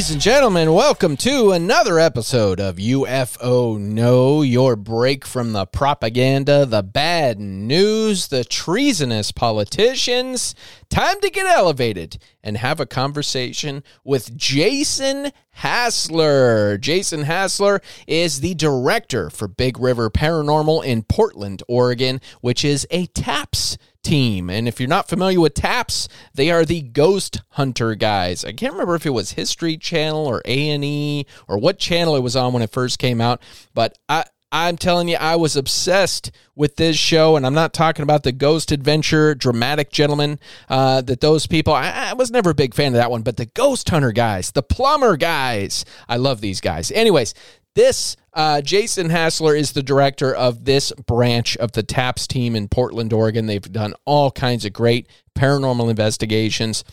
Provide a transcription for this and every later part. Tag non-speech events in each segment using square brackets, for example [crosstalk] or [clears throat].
Ladies and gentlemen, welcome to another episode of UFO Know, your break from the propaganda, the bad news, the treasonous politicians. Time to get elevated and have a conversation with Jason Hassler. Jason Hassler is the director for Big River Paranormal in Portland, Oregon, which is a TAPS team. And if you're not familiar with TAPS, they are the ghost hunter guys. I can't remember if it was History Channel or A&E or what channel it was on when it first came out, but I I'm telling you, I was obsessed with this show, and I'm not talking about the Ghost Adventure, Dramatic Gentleman, uh, that those people, I, I, was never a big fan of that one, but the Ghost Hunter guys, the Plumber guys, I love these guys. Anyways, this uh, Jason Hassler is the director of this branch of the TAPS team in Portland, Oregon. They've done all kinds of great paranormal investigations.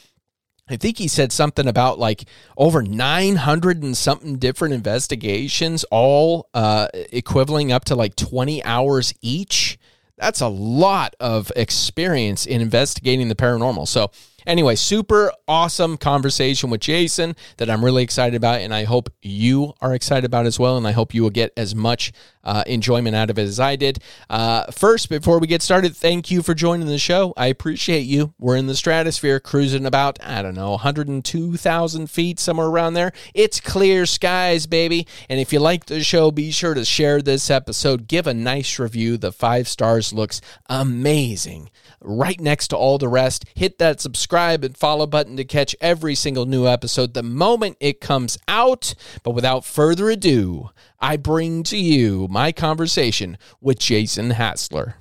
I think he said something about like over 900 and something different investigations, all uh, equivaling up to like 20 hours each. That's a lot of experience in investigating the paranormal. So, Anyway, super awesome conversation with Jason that I'm really excited about, and I hope you are excited about as well. And I hope you will get as much uh, enjoyment out of it as I did. Uh, first, before we get started, thank you for joining the show. I appreciate you. We're in the stratosphere, cruising about, I don't know, 102,000 feet, somewhere around there. It's clear skies, baby. And if you like the show, be sure to share this episode. Give a nice review. The five stars looks amazing right next to all the rest. Hit that subscribe and follow button to catch every single new episode the moment it comes out. But without further ado, I bring to you my conversation with Jason Hassler.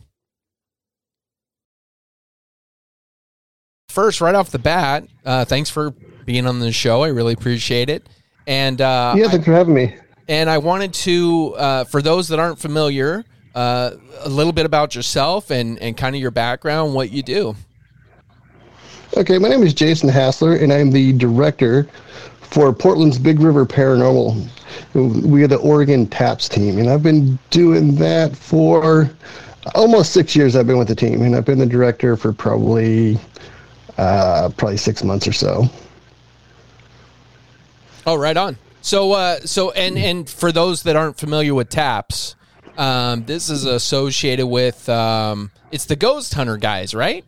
First, right off the bat, uh, thanks for being on the show. I really appreciate it. And uh, yeah, thanks for having me. And I wanted to, uh, for those that aren't familiar, uh, a little bit about yourself and, and kind of your background, what you do. Okay, my name is Jason Hassler, and I'm the director for Portland's Big River Paranormal. We are the Oregon TAPS team, and I've been doing that for almost six years. I've been with the team, and I've been the director for probably uh, probably six months or so. Oh, right on. So, uh, so, and and for those that aren't familiar with TAPS, um, this is associated with um, it's the Ghost Hunter guys, right?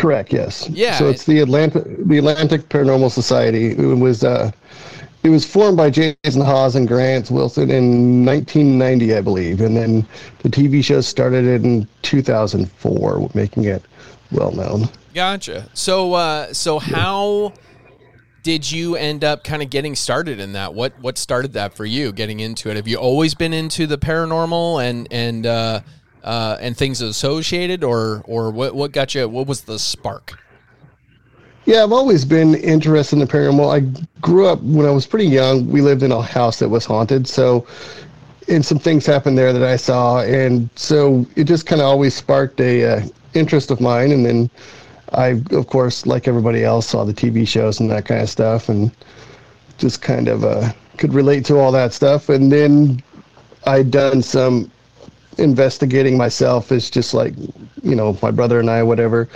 Correct. Yes. Yeah. So it's the Atlantic the Atlantic Paranormal Society. It was uh, it was formed by Jason Hawes and Grant Wilson in 1990, I believe, and then the TV show started in 2004, making it well known. Gotcha. So, uh, so how? did you end up kind of getting started in that? What what started that for you, getting into it? Have you always been into the paranormal and and uh, uh, and things associated, or or what what got you? What was the spark? Yeah, I've always been interested in the paranormal. I grew up when I was pretty young. We lived in a house that was haunted, so and some things happened there that I saw, and so it just kind of always sparked a uh, interest of mine, and then I, of course, like everybody else, saw the TV shows and that kind of stuff, and just kind of uh, could relate to all that stuff. And then I'd done some investigating myself, as just like, you know, my brother and I, whatever.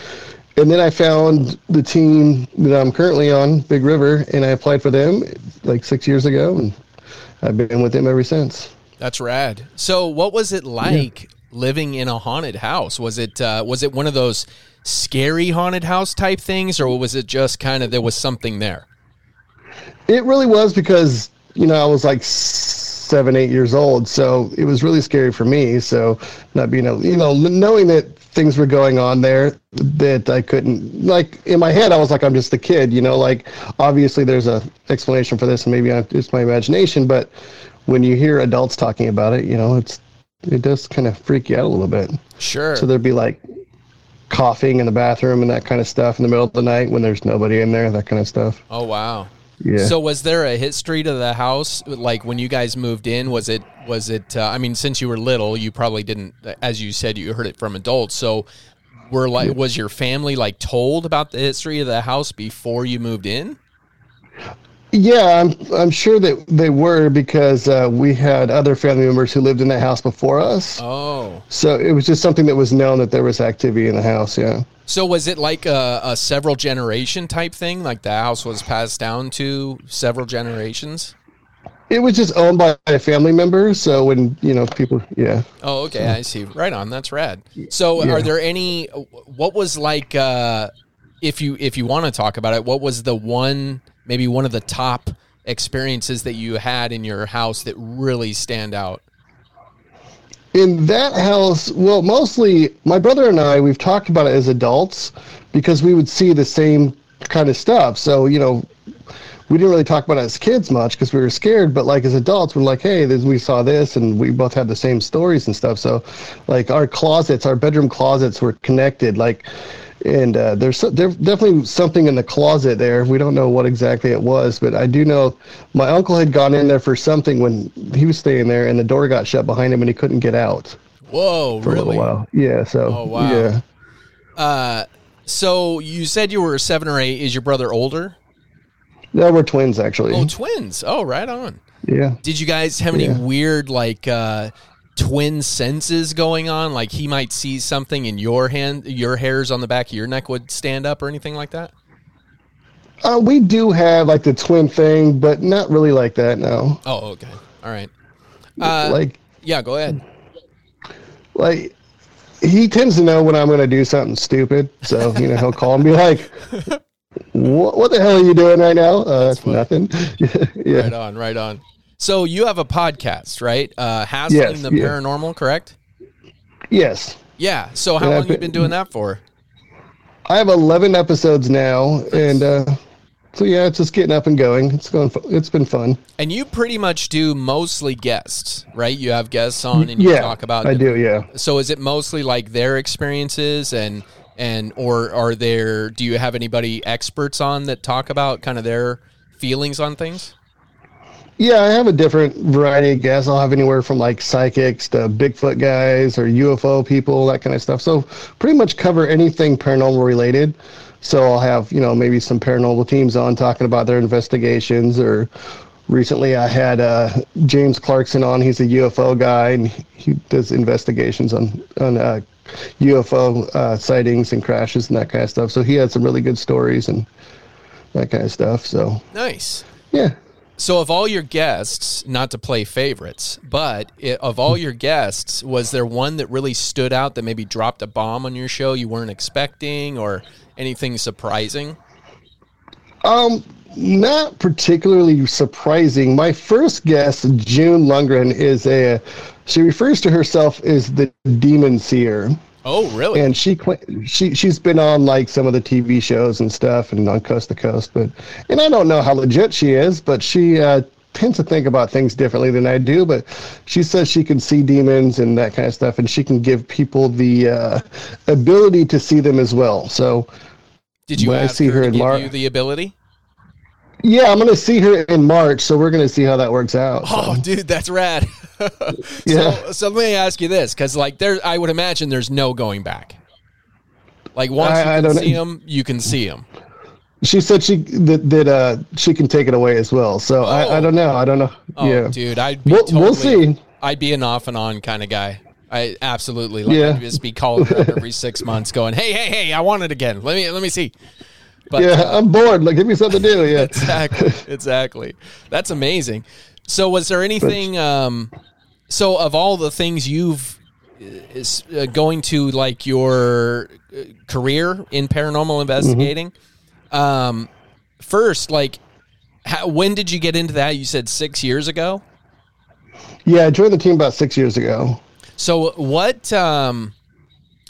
And then I found the team that I'm currently on, Big River, and I applied for them like six years ago, and I've been with them ever since. That's rad. So, what was it like yeah. living in a haunted house? Was it uh, was it one of those scary haunted house type things, or was it just kind of there was something there? It really was because you know I was like seven, eight years old, so it was really scary for me. So not being able, you know, knowing that things were going on there that I couldn't like in my head I was like I'm just a kid, you know, like obviously there's a explanation for this and maybe it's my imagination, but when you hear adults talking about it, you know, it's it does kind of freak you out a little bit. Sure. So there'd be like coughing in the bathroom and that kind of stuff in the middle of the night when there's nobody in there, that kind of stuff. oh wow. Yeah. So was there a history to the house? Like when you guys moved in, was it was it? Uh, I mean, since you were little, you probably didn't, as you said, you heard it from adults. So were like, was your family like told about the history of the house before you moved in? Yeah, I'm I'm sure that they were because uh, we had other family members who lived in that house before us. Oh, So it was just something that was known that there was activity in the house. Yeah. so was it like a, a several generation type thing? Like the house was passed down to several generations? It was just owned by a family member. So when you know people, yeah. Oh, okay, I see. Right on. That's rad. So, Yeah. are there any? What was like? uh If you if you want to talk about it, what was the one maybe one of the top experiences that you had in your house that really stand out? In that house, well, mostly my brother and I, we've talked about it as adults because we would see the same kind of stuff. So, you know, we didn't really talk about it as kids much because we were scared, but like as adults, we're like, hey, this, we saw this and we both had the same stories and stuff. So, like our closets, our bedroom closets were connected. Like, and uh, there's there's definitely something in the closet there. We don't know what exactly it was, but I do know my uncle had gone in there for something when he was staying there, and the door got shut behind him, and he couldn't get out Whoa, for a really? little while. Yeah. So. Oh, wow. Yeah. Uh, so you said you were seven or eight. Is your brother older? No, we're twins actually. Oh, twins. Oh, right on. yeah. Did you guys have any Yeah. weird like uh twin senses going on? Like he might see something in your hand, your hairs on the back of your neck would stand up or anything like that? Uh, we do have like the twin thing, but not really like that. No. Oh, okay. All right. Uh, like, yeah, go ahead. like he tends to know when I'm going to do something stupid. So you know he'll call and be like, "What? What the hell are you doing right now? Uh, nothing." [laughs] yeah. Right on, right on. So you have a podcast, right? Uh, Hassling Yes, the yeah. Paranormal, correct? Yes. Yeah. So how long have you been doing that for? I have 11 episodes now, and uh, so yeah, it's just getting up and going. It's going. It's been fun. And you pretty much do mostly guests, right? You have guests on and you yeah, talk about I do. Yeah. So is it mostly like their experiences and and or are there do you have anybody experts on that talk about kind of their feelings on things? Yeah, I have a different variety of guests. I'll have anywhere from like psychics to Bigfoot guys or UFO people, that kind of stuff. So pretty much cover anything paranormal related. So I'll have, you know, maybe some paranormal teams on talking about their investigations or recently I had uh, James Clarkson on. He's a UFO guy and he does investigations on, on uh, UFO uh, sightings and crashes and that kind of stuff. So he had some really good stories and that kind of stuff. So Nice. yeah. So of all your guests, not to play favorites, but i of all your guests, was there one that really stood out that maybe dropped a bomb on your show you weren't expecting or anything surprising? Um, not particularly surprising. My first guest, June Lundgren, is a. She refers to herself as the demon seer, Oh, really? and she she she's been on like some of the TV shows and stuff, and on Coast to Coast. But and I don't know how legit she is, but she uh, tends to think about things differently than I do. But she says she can see demons and that kind of stuff, and she can give people the uh, ability to see them as well. So. Did you when I see her, her in give Mar- you the ability? Yeah, I'm gonna see her in March, so we're gonna see how that works out. so. Oh, dude, that's rad. [laughs] Yeah. So, so let me ask you this, because like there, I would imagine there's no going back. Like once I- you can see them, you can see them. She said she that, that uh she can take it away as well. So Oh. I, I don't know. I don't know. Oh, yeah. dude, I'd be We'll- totally, we'll see. I'd be an off and on kind of guy. I absolutely like Yeah. I'd just be calling her every six months, going, "Hey, hey, hey, I want it again. Let me, let me see." But yeah, uh, I'm bored. Like, give me something to do. Yeah. [laughs] exactly, exactly. That's amazing. So, was there anything? Um, so, of all the things you've is uh, going to like your uh, career in paranormal investigating, um, first, like, how, when did you get into that? You said six years ago. Yeah, I joined the team about six years ago. So, what um,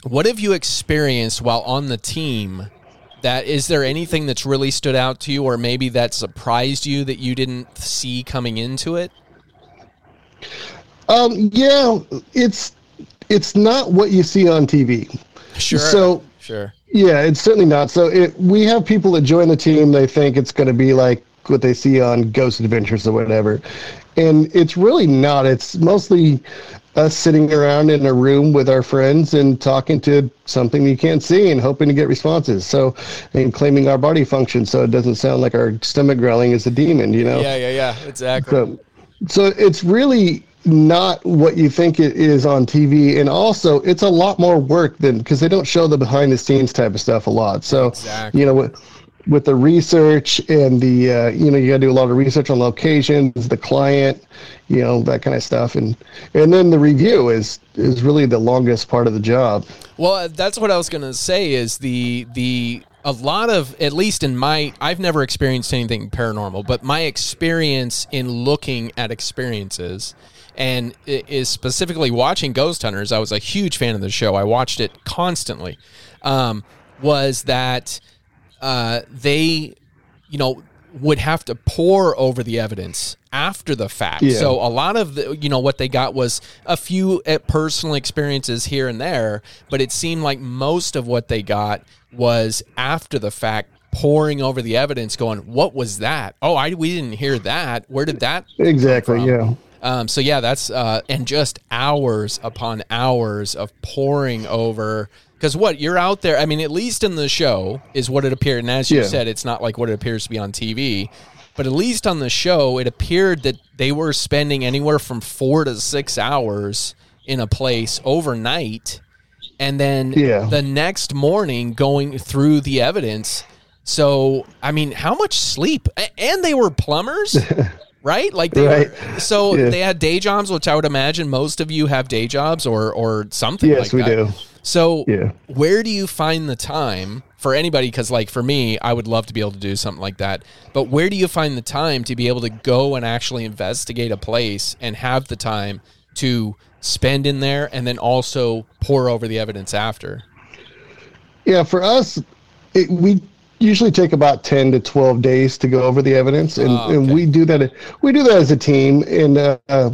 what have you experienced while on the team? That is there anything that's really stood out to you, or maybe that surprised you that you didn't see coming into it? Um, yeah, it's it's not what you see on TV. Sure. So sure. yeah, it's certainly not. So it, we have people that join the team. They think it's going to be like what they see on Ghost Adventures or whatever, and it's really not. It's mostly us sitting around in a room with our friends and talking to something you can't see and hoping to get responses. So, and claiming our body function so it doesn't sound like our stomach growling is a demon. You know. Yeah, yeah, yeah. Exactly. So, so it's really not what you think it is on TV, and also it's a lot more work than because they don't show the behind the scenes type of stuff a lot. So, Exactly. you know, with, with the research and the uh, you know you got to do a lot of research on locations, the client, you know that kind of stuff, and and then the review is is really the longest part of the job. Well, that's what I was gonna say. Is the the a lot of at least in my I've never experienced anything paranormal, but my experience in looking at experiences and is specifically watching Ghost Hunters. I was a huge fan of the show. I watched it constantly. Um, was that uh, they, you know, would have to pour over the evidence after the fact. Yeah. So a lot of the, you know, what they got was a few uh, personal experiences here and there, but it seemed like most of what they got was after the fact pouring over the evidence going what was that oh i we didn't hear that where did that Exactly. Yeah. um, so yeah, that's uh, and just hours upon hours of pouring over. Because what you're out there, I mean, at least in the show is what it appeared. And as you Yeah. said, it's not like what it appears to be on TV. But at least on the show, it appeared that they were spending anywhere from four to six hours in a place overnight, and then Yeah. the next morning going through the evidence. So I mean, how much sleep? And they were plumbers. [laughs] Right, like they Right. were, so Yeah. they had day jobs, which I would imagine most of you have day jobs or or something. Yes, like we that. do. So, Yeah. where do you find the time for anybody? Because, like, for me, I would love to be able to do something like that. But where do you find the time to be able to go and actually investigate a place and have the time to spend in there and then also pour over the evidence after? Yeah, for us, it, we usually take about ten to twelve days to go over the evidence, and, Oh, and we do that. We do that as a team, and uh,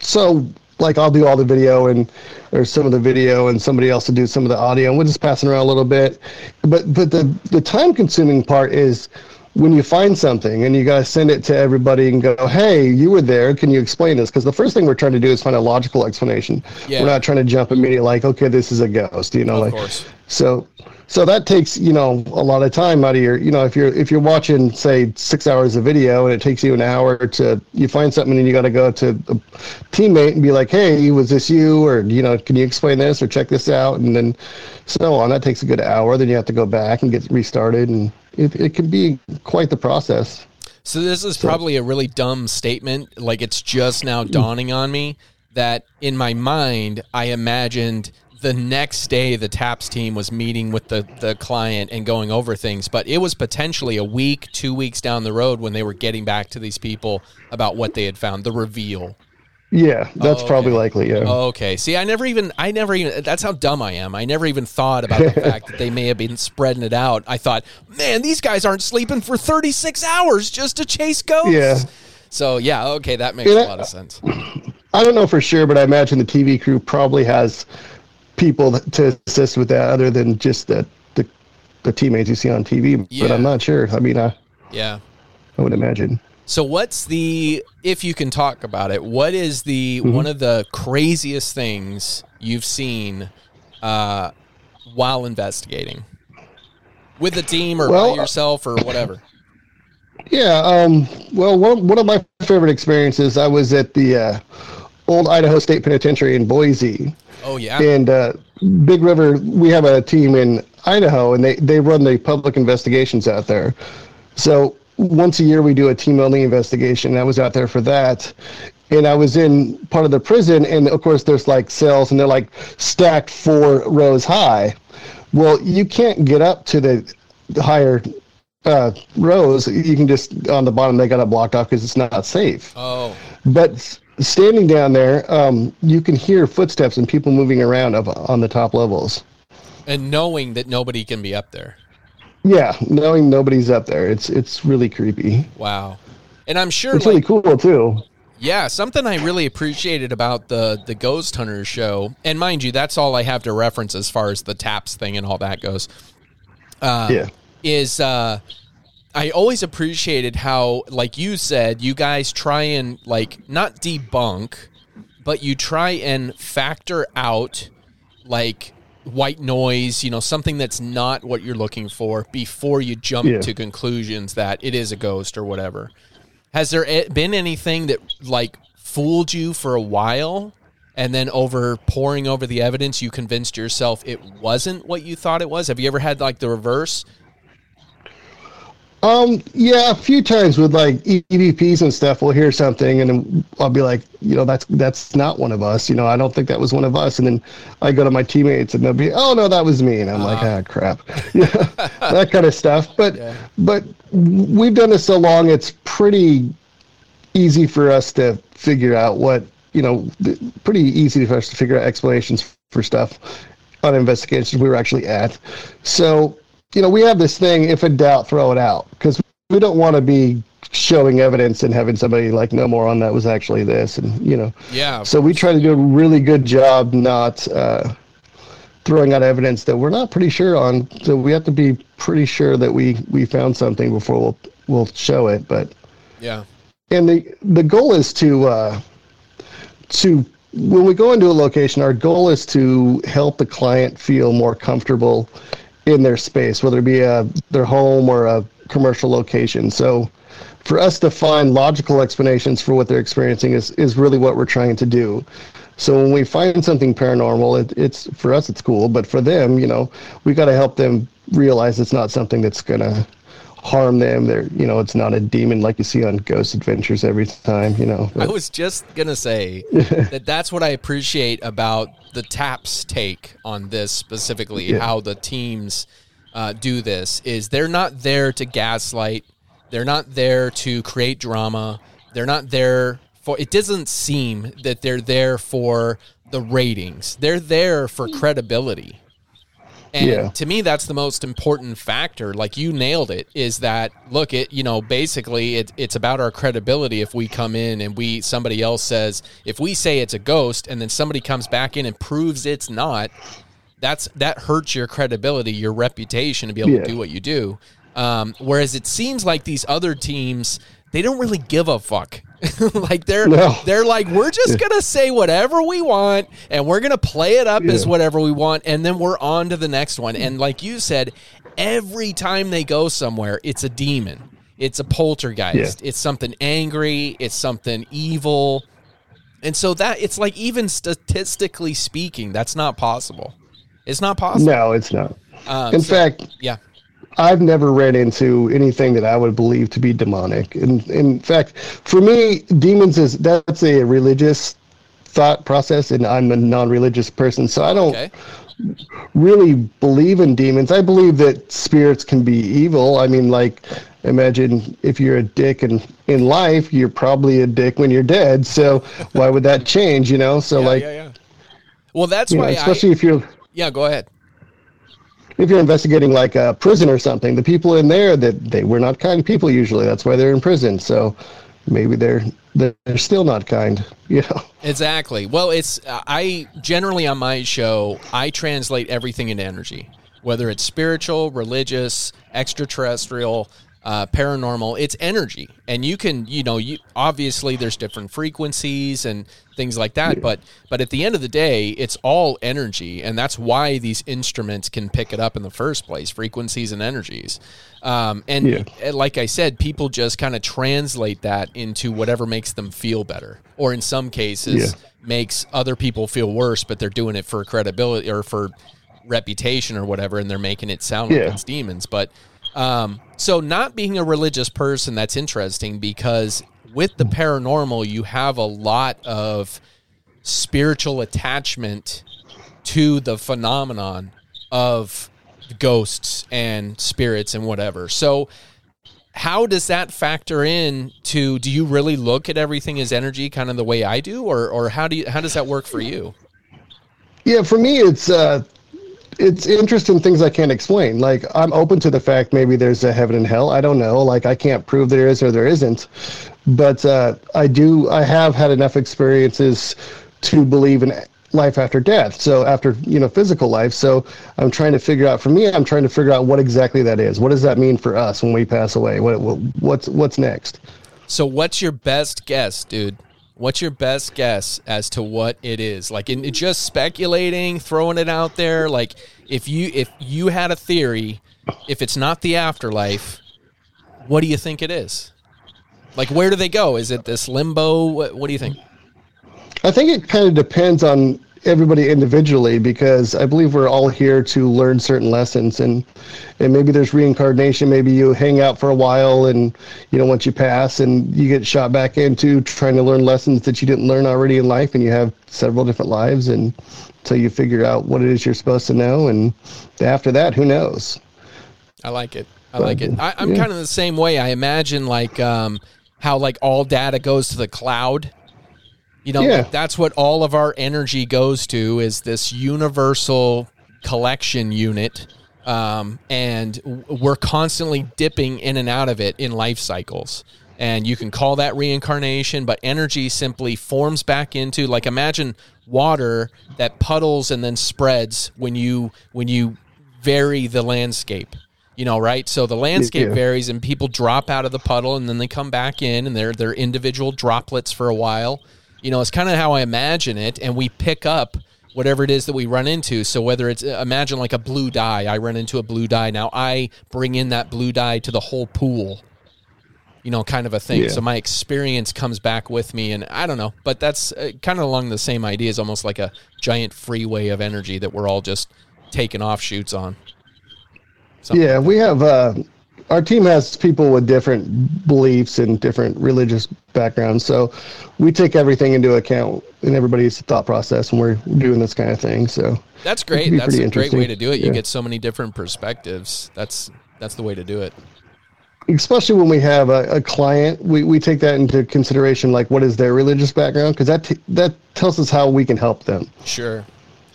so like I'll do all the video and or some of the video, and somebody else to do some of the audio, and we're just passing around a little bit. But but the the time consuming part is when you find something and you got to send it to everybody and go, hey, you were there. Can you explain this? Because the first thing we're trying to do is find a logical explanation. Yeah. We're not trying to jump immediately like, okay, this is a ghost. You know, Of like course. so so that takes you know a lot of time out of your you know if you're if you're watching say six hours of video and it takes you an hour to you find something and you got to go to a teammate and be like hey was this you? Or you know can you explain this or check this out? And then so on. That takes a good hour. Then you have to go back and get restarted. And it, it can be quite the process. So this is probably a really dumb statement. Like it's just now mm. dawning on me that in my mind I imagined the next day the TAPS team was meeting with the the client and going over things, but it was potentially a week, two weeks down the road when they were getting back to these people about what they had found, the reveal. yeah that's Oh, probably okay. likely yeah Okay. See, I never even, I never even, that's how dumb I am. I never even thought about the [laughs] fact that they may have been spreading it out. I thought, man, these guys aren't sleeping for 36 hours just to chase ghosts. Yeah. So, yeah, okay, that makes Yeah. a lot of sense. [clears throat] I don't know for sure, but I imagine the TV crew probably has people to assist with that other than just the the, the teammates you see on TV. Yeah. But I'm not sure. I mean, I, Yeah. I would imagine. So, what's the, if you can talk about it, what is the, one of the craziest things you've seen uh, while investigating? With a team or Well, by yourself or whatever? Yeah. Um, well, one, one of my favorite experiences, I was at the uh, old Idaho State Penitentiary in Boise. Oh, yeah. And uh, Big River, we have a team in Idaho, and they, they run the public investigations out there. So once a year, we do a team building investigation. I was out there for that. And I was in part of the prison, and of course, there's like cells, and they're like stacked four rows high. Well, you can't get up to the higher uh, rows. You can just, on the bottom, they got it blocked off because it's not safe. Oh, But standing down there, um, you can hear footsteps and people moving around up on the top levels. and knowing that nobody can be up there. Yeah, knowing nobody's up there, it's it's really creepy. Wow. And I'm sure It's like really cool too. Yeah, something I really appreciated about the the Ghost Hunters show, and mind you, that's all I have to reference as far as the taps thing and all that goes. Uh, yeah. Is uh, I always appreciated how, like you said, you guys try and like not debunk, but you try and factor out like white noise, you know, something that's not what you're looking for before you jump Yeah. to conclusions that it is a ghost or whatever. Has there been anything that like fooled you for a while and then over pouring over the evidence you convinced yourself it wasn't what you thought it was? Have you ever had like the reverse? Um, yeah, a few times with like EVPs and stuff, we'll hear something and I'll be like, you know, that's that's not one of us. You know, I don't think that was one of us. And then I go to my teammates and they'll be, oh no, that was me. And I'm like, ah, crap, [laughs] yeah, that kind of stuff. But but we've done this so long, it's pretty easy for us to figure out what you know. Pretty easy for us to figure out explanations for stuff on investigations we were actually at. So you know, we have this thing, if in doubt, throw it out. Because we don't want to be showing evidence and having somebody like, no more on that was actually this. And, you know, Yeah. so we try to do a really good job not uh, throwing out evidence that we're not pretty sure on. So we have to be pretty sure that we, we found something before we'll, we'll show it. But, Yeah. and the, the goal is to, uh, to, when we go into a location, our goal is to help the client feel more comfortable in their space, whether it be a, their home or a commercial location. So for us to find logical explanations for what they're experiencing is, is really what we're trying to do. So when we find something paranormal, it, it's for us it's cool, but for them, you know, we got to help them realize it's not something that's gonna harm them. They're, you know, it's not a demon like you see on Ghost Adventures every time. You know, I was just gonna say [laughs] that that's what I appreciate about the Taps take on this specifically. Yeah. How the teams uh, do this is they're not there to gaslight. They're not there to create drama. They're not there for. It doesn't seem that they're there for the ratings. They're there for credibility. And Yeah. to me, that's the most important factor. Like you nailed it. Is that look? It you know basically it, it's about our credibility. If we come in and we somebody else says if we say it's a ghost and then somebody comes back in and proves it's not, that's that hurts your credibility, your reputation to be able Yeah. to do what you do. Um, whereas it seems like these other teams, they don't really give a fuck. [laughs] like they're No. they're like we're just gonna say whatever we want and we're gonna play it up as whatever we want and then we're on to the next one. And like you said, every time they go somewhere, it's a demon. It's a poltergeist. It's something angry. It's something evil. And so that it's like even statistically speaking, that's not possible. It's not possible. no, it's not. Um, In so- fact, yeah. I've never ran into anything that I would believe to be demonic. And in fact, for me, demons is that's a religious thought process, and I'm a non-religious person, so I don't Okay. really believe in demons. I believe that spirits can be evil. I mean, like, imagine if you're a dick in in life, you're probably a dick when you're dead. So why would that [laughs] change? You know? So Yeah, like, yeah, yeah. Well, that's you know, why especially I, if you're yeah, go ahead. If you're investigating like a prison or something, the people in there that they were not kind people usually. That's why they're in prison. So maybe they're they're still not kind. [laughs] You know. Exactly. Well, it's uh, I generally on my show I translate everything into energy, whether it's spiritual, religious, extraterrestrial, uh, paranormal. It's energy, and you can you know you obviously there's different frequencies and things like that, but but at the end of the day, it's all energy, and that's why these instruments can pick it up in the first place, frequencies and energies. Um, and Yeah. like I said, people just kind of translate that into whatever makes them feel better, or in some cases, Yeah. makes other people feel worse, but they're doing it for credibility or for reputation or whatever, and they're making it sound like it's demons. But um, so, not being a religious person, that's interesting because with the paranormal, you have a lot of spiritual attachment to the phenomenon of ghosts and spirits and whatever. So how does that factor in to do you really look at everything as energy kind of the way I do or or how do you how does that work for you? Yeah, for me, it's uh, it's interesting things I can't explain. Like I'm open to the fact maybe there's a heaven and hell. I don't know. Like I can't prove there is or there isn't. but uh, I do. I have had enough experiences to believe in life after death. So after you know physical life. So I'm trying to figure out. For me, I'm trying to figure out what exactly that is. What does that mean for us when we pass away? What, what what's what's next? So, what's your best guess, dude? What's your best guess as to what it is? Like, in just speculating, throwing it out there. Like, if you if you had a theory, if it's not the afterlife, what do you think it is? Like, where do they go? Is it this limbo? What, what do you think? I think it kind of depends on everybody individually because I believe we're all here to learn certain lessons and and maybe there's reincarnation maybe you hang out for a while and you know once you pass and you get shot back into trying to learn lessons that you didn't learn already in life and you have several different lives and until you figure out what it is you're supposed to know and after that who knows I like it. I like it. I, I'm kind of the same way. I imagine like um, how like all data goes to the cloud. You know, Yeah. that's what all of our energy goes to is this universal collection unit. Um, and we're constantly dipping in and out of it in life cycles. And you can call that reincarnation, but energy simply forms back into like imagine water that puddles and then spreads when you when you vary the landscape you know right so the landscape Yeah. varies and people drop out of the puddle and then they come back in and they're they're individual droplets for a while you know it's kind of how i imagine it and we pick up whatever it is that we run into. So whether it's uh, imagine like a blue dye. I run into a blue dye. Now i bring in that blue dye to the whole pool. You know kind of a thing. Yeah. so my experience comes back with me and i don't know but that's uh, kind of along the same idea almost like a giant freeway of energy that we're all just taking offshoots on. Something Yeah, we have. Uh, our team has people with different beliefs and different religious backgrounds, so we take everything into account in everybody's thought process when we're doing this kind of thing. So That's great. That's a great way to do it. You Yeah. get so many different perspectives. That's that's the way to do it. especially when we have a, a client, we, we take that into consideration, like what is their religious background, because that t- that tells us how we can help them. Sure.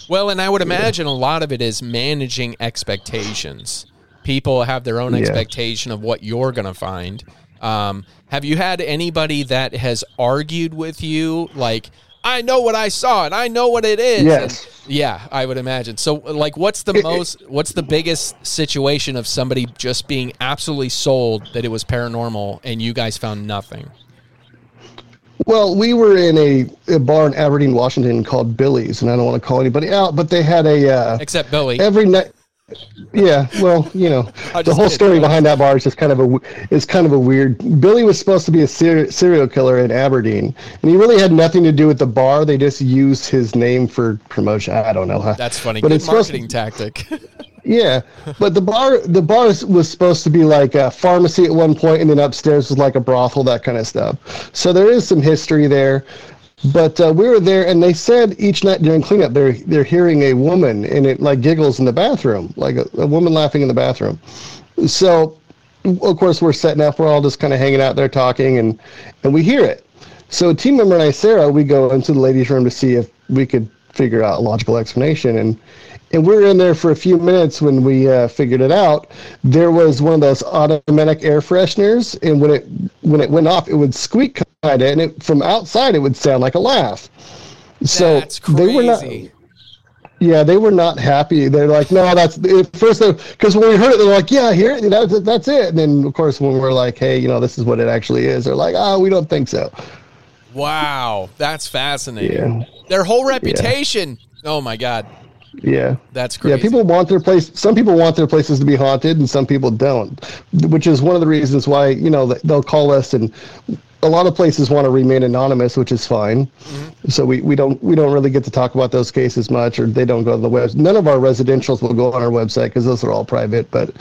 Well, and I would imagine a lot of it is managing expectations. People have their own Yeah. expectation of what you're going to find. Um, have you had anybody that has argued with you, like, I know what I saw and I know what it is? Yes. And- yeah, I would imagine. So, like, what's the most, what's the biggest situation of somebody just being absolutely sold that it was paranormal and you guys found nothing? Well, we were in a, a bar in Aberdeen, Washington called Billy's, and I don't want to call anybody out, but they had a uh, Except Billy. every night. Yeah, well, you know, the whole kidding. story behind that bar is just kind of a is kind of a weird. Billy was supposed to be a ser- serial killer in Aberdeen, and he really had nothing to do with the bar. They just used his name for promotion. I don't know. Huh? That's funny. But Good it's supposed to- marketing tactic. [laughs] Yeah, but the bar the bar was supposed to be like a pharmacy at one point, and then upstairs was like a brothel, that kind of stuff. So there is some history there. But uh, we were there, and they said each night during cleanup, they're they're hearing a woman, and it like giggles in the bathroom, like a, a woman laughing in the bathroom. So, of course, we're setting up. We're all just kind of hanging out there talking, and and we hear it. So, team member and I, Sarah, we go into the ladies' room to see if we could figure out a logical explanation, and and we were in there for a few minutes when we uh, figured it out. There was one of those automatic air fresheners, and when it when it went off, it would squeak kind of, and it, from outside it would sound like a laugh. So That's crazy. they were not. Yeah, they were not happy. They're like, no, that's at first because when we heard it, they're like, yeah, here, you know, that's it. And then of course when we're like, hey, you know, this is what it actually is, they're like, oh, we don't think so. Wow, that's fascinating. Yeah. Their whole reputation. Oh my god, Yeah. that's crazy. Yeah, people want their place. Some people want their places to be haunted, and some people don't. Which is one of the reasons why you know they'll call us, and a lot of places want to remain anonymous, which is fine. Mm-hmm. So we, we don't we don't really get to talk about those cases much, or they don't go on the web. None of our residentials will go on our website because those are all private. But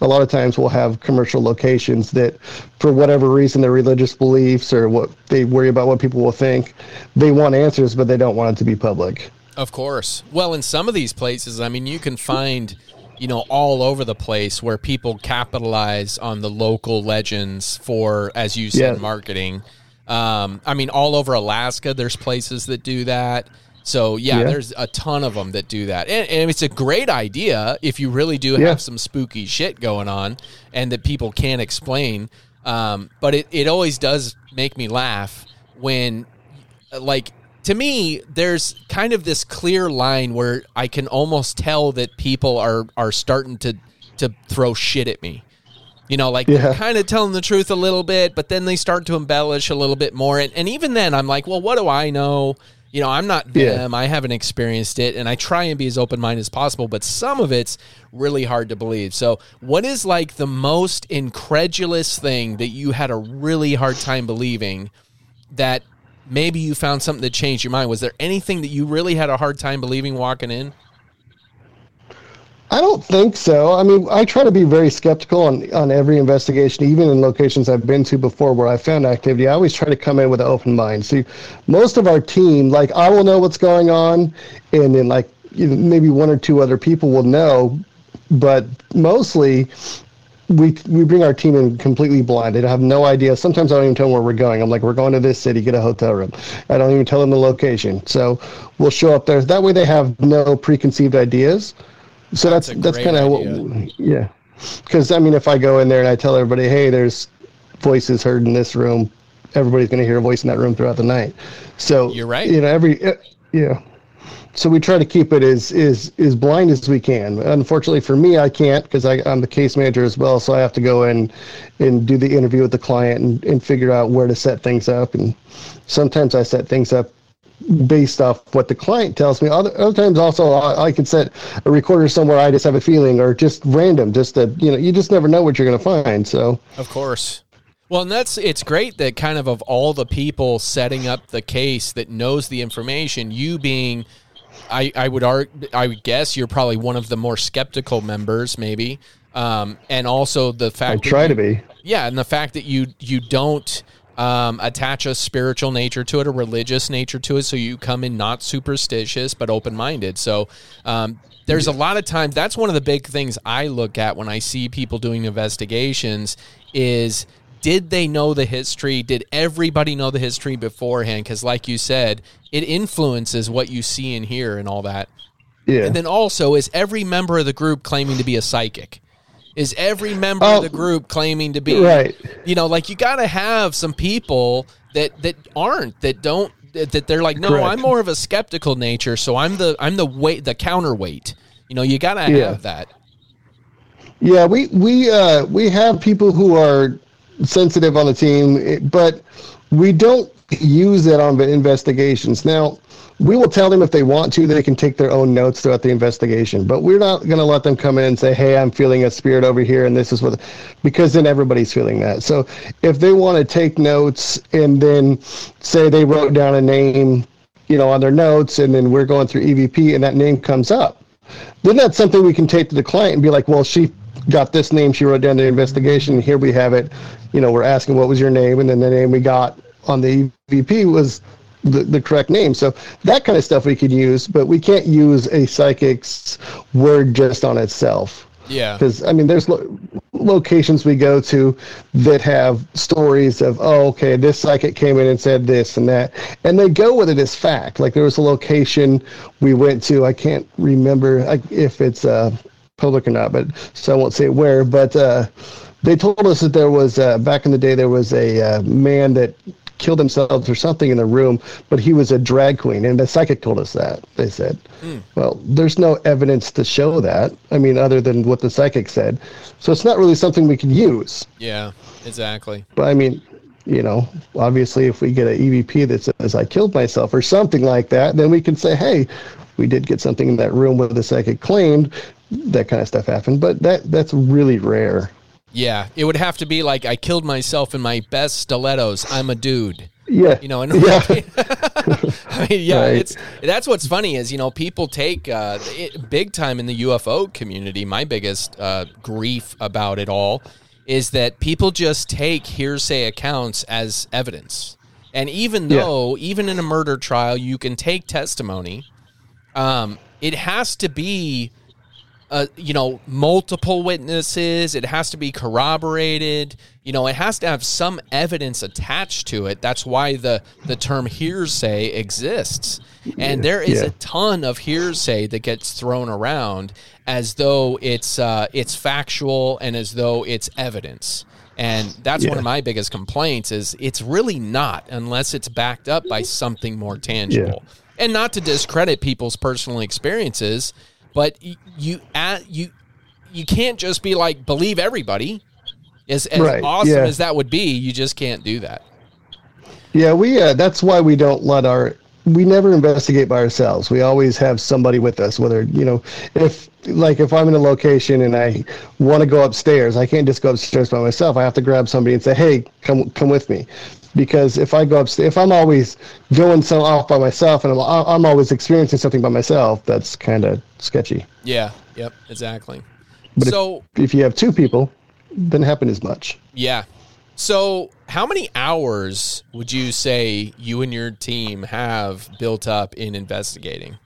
a lot of times we'll have commercial locations that, for whatever reason, their religious beliefs or what they worry about what people will think, they want answers, but they don't want it to be public. Of course. Well, in some of these places, I mean, you can find, you know, all over the place where people capitalize on the local legends for, as you said, Yeah. marketing. Um, I mean, all over Alaska, there's places that do that. So yeah, Yeah. there's a ton of them that do that, and, and it's a great idea if you really do Yeah. have some spooky shit going on and that people can't explain. Um, but it, it always does make me laugh when, like, to me, there's kind of this clear line where I can almost tell that people are are starting to to throw shit at me. You know, like Yeah. they're kind of telling the truth a little bit, but then they start to embellish a little bit more. And, and even then, I'm like, well, what do I know? You know, I'm not Yeah. them. I haven't experienced it. And I try and be as open minded as possible, but some of it's really hard to believe. So, what is like the most incredulous thing that you had a really hard time believing that maybe you found something that changed your mind? Was there anything that you really had a hard time believing walking in? I don't think so. I mean, I try to be very skeptical on, on every investigation, even in locations I've been to before where I found activity. I always try to come in with an open mind. See, most of our team, like, I will know what's going on, and then, like, maybe one or two other people will know, but mostly we we bring our team in completely blind. They have no idea. Sometimes I don't even tell them where we're going. I'm like, we're going to this city, get a hotel room. I don't even tell them the location. So we'll show up there. That way they have no preconceived ideas. So That's that's that's, kind of what, yeah. Because I mean, if I go in there and I tell everybody, hey, there's voices heard in this room, everybody's going to hear a voice in that room throughout the night. So You're right. You know, every yeah. So we try to keep it as as as blind as we can. Unfortunately for me, I can't because I'm the case manager as well. So I have to go in and do the interview with the client and, and figure out where to set things up. And sometimes I set things up based off what the client tells me. Other, other times also I, I can set a recorder somewhere I just have a feeling or just random, just that you know you just never know what you're going to find. So Of course. Well, and that's it's great that kind of of all the people setting up the case that knows the information, you being I, I would argue, I would guess you're probably one of the more skeptical members, maybe, um, and also the I fact that try you- to be. yeah, and the fact that you you don't um, attach a spiritual nature to it, a religious nature to it, so you come in not superstitious but open minded. So um, there's a lot of times that's one of the big things I look at when I see people doing investigations is did they know the history? Did everybody know the history beforehand? Because like you said, it influences what you see and hear and all that. Yeah. And then also, is every member of the group claiming to be a psychic? Is every member Oh, of the group claiming to be right. You know, like you got to have some people that that aren't that don't that that they're like, no, Correct. I'm more of a skeptical nature, so I'm the I'm the weight the counterweight. You know, you got to Yeah. have that. Yeah, we we uh, we have people who are sensitive on the team, but we don't use it on the investigations. Now, we will tell them if they want to, they can take their own notes throughout the investigation, but we're not going to let them come in and say, "Hey, I'm feeling a spirit over here, and this is what," because then everybody's feeling that. So, if they want to take notes and then say they wrote down a name, you know, on their notes, and then we're going through EVP, and that name comes up then that's something we can take to the client and be like, well, she got this name, she wrote down the investigation, here we have it. You know, we're asking what was your name, and then the name we got on the EVP was the, the correct name. So that kind of stuff we could use, but we can't use a psychic's word just on itself. Yeah. Because I mean, there's lo- locations we go to that have stories of, oh, okay, this psychic came in and said this and that, and they go with it as fact. Like there was a location we went to, I can't remember if it's uh, public or not, but so I won't say where, but uh, they told us that there was uh, back in the day there was a uh, man that killed himself or something in the room, but he was a drag queen, and the psychic told us that. They said, well, there's no evidence to show that. I mean, other than what the psychic said, so it's not really something we can use. Yeah. Exactly. But I mean, you know, obviously, if we get an EVP that says I killed myself or something like that, then we can say, hey, we did get something in that room where the psychic claimed that kind of stuff happened. But that that's really rare. Yeah. It would have to be like I killed myself in my best stilettos. I'm a dude. Yeah. You know, and Yeah. [laughs] I mean, yeah, Right. it's that's what's funny is you know people take uh, it, big time in the UFO community. My biggest uh, grief about it all is that people just take hearsay accounts as evidence, and even Yeah. though even in a murder trial you can take testimony, um, it has to be uh, you know, multiple witnesses. It has to be corroborated. You know, it has to have some evidence attached to it. That's why the the term hearsay exists. And there is Yeah. a ton of hearsay that gets thrown around as though it's uh, it's factual and as though it's evidence. And that's one of my biggest complaints is it's really not unless it's backed up by something more tangible. And not to discredit people's personal experiences, but you at you you can't just be like believe everybody. As, as Right, awesome yeah. as that would be, you just can't do that. Yeah, we. Uh, that's why we don't let our. We never investigate by ourselves. We always have somebody with us. Whether you know, if like if I'm in a location and I want to go upstairs, I can't just go upstairs by myself. I have to grab somebody and say, "Hey, come come with me," because if I go upstairs, if I'm always going some off by myself and I'm, I'm always experiencing something by myself, that's kind of sketchy. Yeah. Yep. Exactly. But if- so If you have two people, doesn't happen as much. Yeah. So, how many hours would you say you and your team have built up in investigating?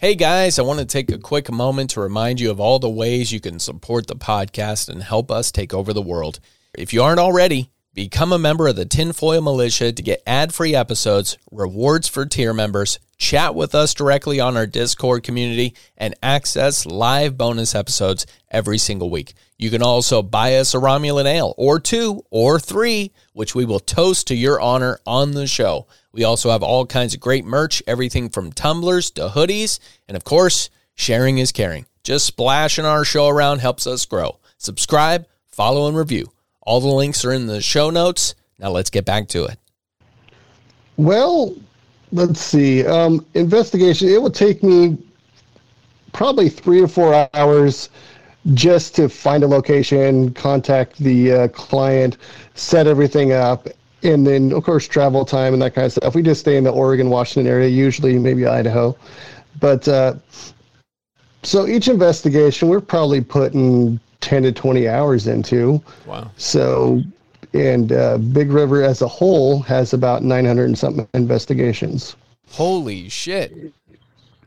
Hey guys, I want to take a quick moment to remind you of all the ways you can support the podcast and help us take over the world. If you aren't already, become a member of the Tinfoil Militia to get ad free episodes, rewards for tier members, chat with us directly on our Discord community, and access live bonus episodes every single week. You can also buy us a Romulan ale, or two, or three, which we will toast to your honor on the show. We also have all kinds of great merch, everything from tumblers to hoodies, and of course, sharing is caring. Just splashing our show around helps us grow. Subscribe, follow, and review. All the links are in the show notes. Now let's get back to it. Well, let's see. Um, investigation. It will take me probably three or four hours just to find a location, contact the uh, client, set everything up, and then of course travel time and that kind of stuff. We just stay in the Oregon, Washington area, usually maybe Idaho, but uh, so each investigation we're probably putting ten to twenty hours into. Wow. So, and uh, Big River as a whole has about 900 and something investigations. Holy shit.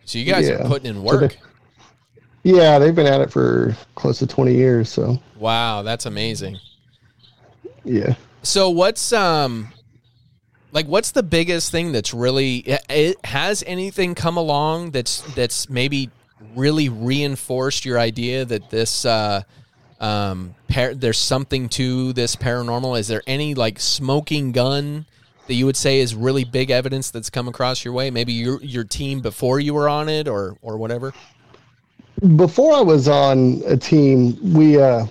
So you guys are putting in So work. they- Yeah, they've been at it for close to 20 years. So, wow, that's amazing. yeah. So what's um like what's the biggest thing that's really it has anything come along that's that's maybe really reinforced your idea that this uh um par- there's something to this paranormal is there any like smoking gun that you would say is really big evidence that's come across your way maybe your your team before you were on it or or whatever Before I was on a team, we, uh,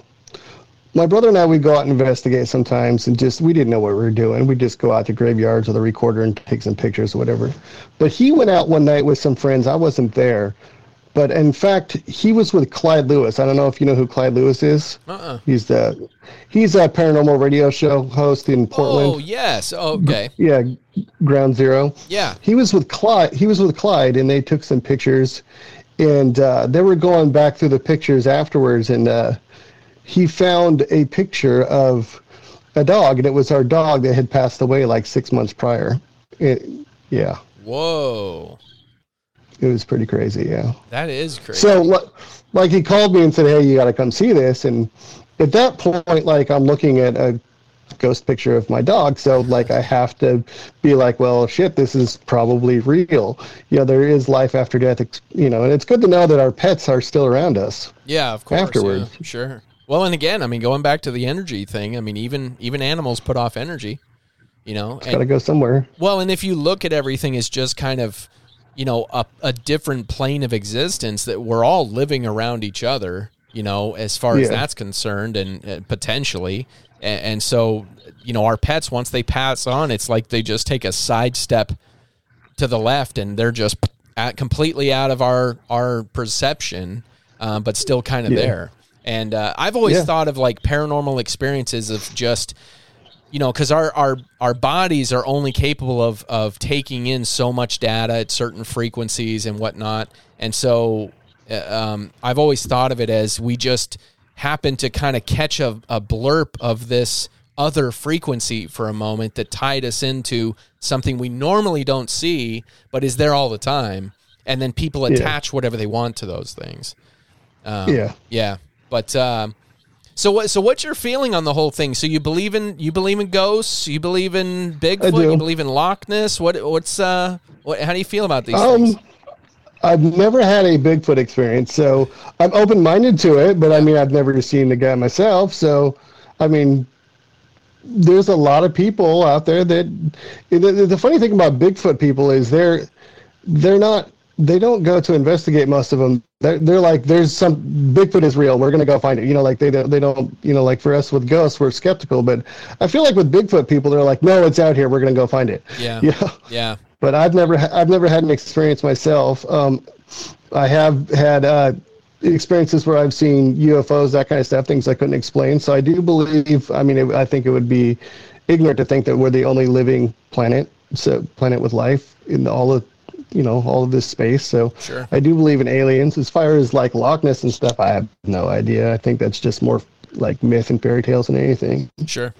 my brother and I, would go out and investigate sometimes and just, we didn't know what we were doing. We'd just go out to graveyards with a recorder and take some pictures or whatever. But he went out one night with some friends. I wasn't there. But in fact, he was with Clyde Lewis. I don't know if you know who Clyde Lewis is. uh-uh He's the he's a paranormal radio show host in Portland. oh yes okay Yeah, Ground Zero. yeah He was with Clyde. He was with Clyde, and they took some pictures, and uh, they were going back through the pictures afterwards, and uh, he found a picture of a dog, and it was our dog that had passed away like six months prior. It, yeah, whoa it was pretty crazy. Yeah. that is crazy So, like, he called me and said, "Hey, you got to come see this." And at that point, like, I'm looking at a ghost picture of my dog, so like, I have to be like, "Well, shit, this is probably real." You know, there is life after death. You know, and it's good to know that our pets are still around us. Yeah, of course. afterwards. yeah, sure. Well, and again, I mean, going back to the energy thing, I mean, even even animals put off energy, you know. Got to go somewhere. well, and if you look at everything as just kind of, you know, a, a different plane of existence that we're all living around each other, you know, as far as that's concerned, and uh, potentially, and, and so, you know, our pets once they pass on, it's like they just take a sidestep to the left, and they're just at, completely out of our our perception, um, but still kind of Yeah. there. And uh, I've always Yeah. thought of like paranormal experiences of just, you know, because our our our bodies are only capable of of taking in so much data at certain frequencies and whatnot, and so uh, um, I've always thought of it as we just happen to kind of catch a, a blurb of this other frequency for a moment that tied us into something we normally don't see, but is there all the time, and then people attach whatever they want to those things. Um, yeah. yeah, but um, so what? So what's your feeling on the whole thing? So you believe in you believe in ghosts? You believe in Bigfoot? You believe in Loch Ness? What? What's uh? What? How do you feel about these Um, things? I've never had a Bigfoot experience, so I'm open-minded to it. But I mean, I've never seen the guy myself, so I mean, there's a lot of people out there that the, the funny thing about Bigfoot people is they're they're not they don't go to investigate most of them they're, they're like there's some bigfoot is real we're going to go find it you know like they don't they don't you know like for us with ghosts we're skeptical but i feel like with bigfoot people they're like no it's out here we're going to go find it Yeah. [laughs] you know? Yeah. but i've never i've never had an experience myself um, i have had uh, experiences where i've seen ufos that kind of stuff things i couldn't explain so i do believe i mean it, i think it would be ignorant to think that we're the only living planet so planet with life in all of you know all of this space so Sure. i do believe in aliens as far as like loch ness and stuff i have no idea i think that's just more like myth and fairy tales than anything Sure.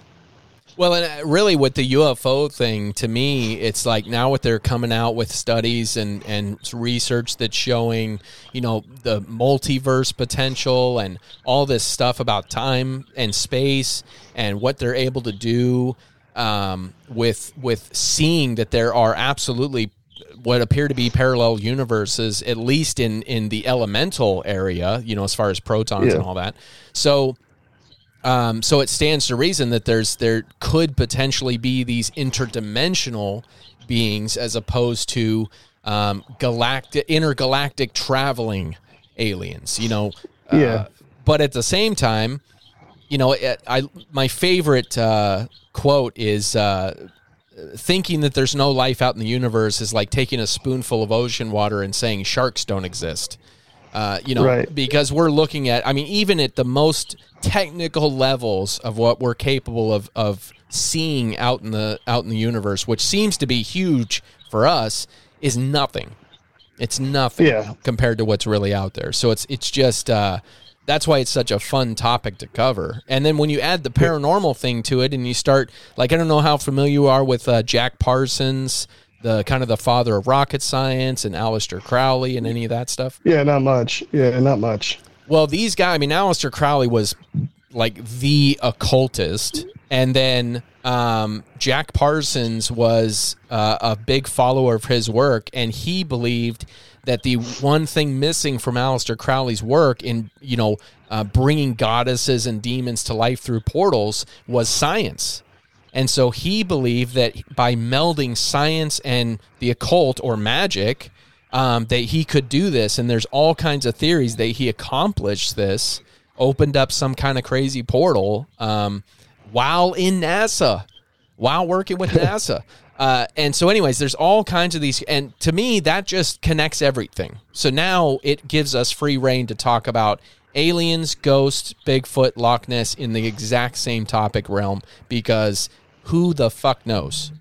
Well, and uh, really, with the UFO thing, to me, it's like now what they're coming out with studies and and research that's showing, you know, the multiverse potential and all this stuff about time and space and what they're able to do um, with with seeing that there are absolutely what appear to be parallel universes, at least in in the elemental area, you know, as far as protons and all that. So um, so it stands to reason that there's there could potentially be these interdimensional beings as opposed to um, galactic intergalactic traveling aliens. You know, uh, Yeah. But at the same time, you know, it, I my favorite uh, quote is. Uh, Thinking that there's no life out in the universe is like taking a spoonful of ocean water and saying sharks don't exist. Uh, you know, Right. because we're looking at, I mean, even at the most technical levels of what we're capable of, of seeing out in the out in the universe, which seems to be huge for us, is nothing. It's nothing Yeah. compared to what's really out there. So it's it's just uh, that's why it's such a fun topic to cover. And then when you add the paranormal thing to it, and you start like I don't know how familiar you are with uh, Jack Parsons, the kind of the father of rocket science, and Aleister Crowley, and any of that stuff. yeah not much yeah not much Well, these guys, I mean, Aleister Crowley was like the occultist, and then um, Jack Parsons was uh, a big follower of his work, and he believed that the one thing missing from Aleister Crowley's work in you know uh, bringing goddesses and demons to life through portals was science. And so he believed that by melding science and the occult or magic, um, that he could do this. And there's all kinds of theories that he accomplished this, opened up some kind of crazy portal um, while in NASA, while working with [laughs] NASA. Uh, and so, anyways, there's all kinds of these. And to me, that just connects everything. So now it gives us free rein to talk about aliens, ghosts, Bigfoot, Loch Ness in the exact same topic realm because who the fuck knows?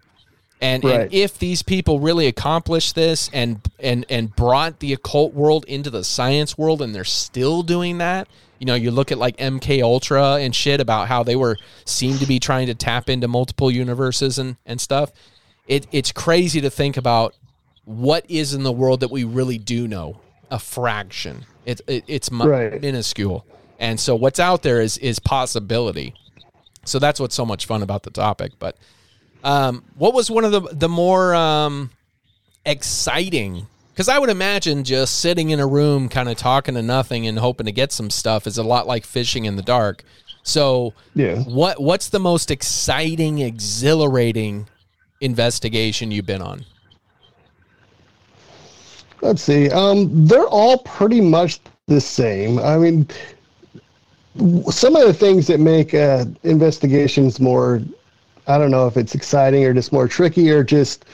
And, Right. and if these people really accomplished this and and and brought the occult world into the science world and they're still doing that, you know, you look at like MK Ultra and shit about how they were seem to be trying to tap into multiple universes and and stuff. It it's crazy to think about what is in the world that we really do know a fraction. It, it it's Right. minuscule, and so what's out there is is possibility. So that's what's so much fun about the topic. But um, what was one of the the more um, exciting? Because I would imagine just sitting in a room, kind of talking to nothing and hoping to get some stuff, is a lot like fishing in the dark. So, Yeah. what what's the most exciting, exhilarating investigation you've been on? Let's see. Um, they're all pretty much the same. I mean, some of the things that make uh, investigations more, I don't know if it's exciting or just more tricky or just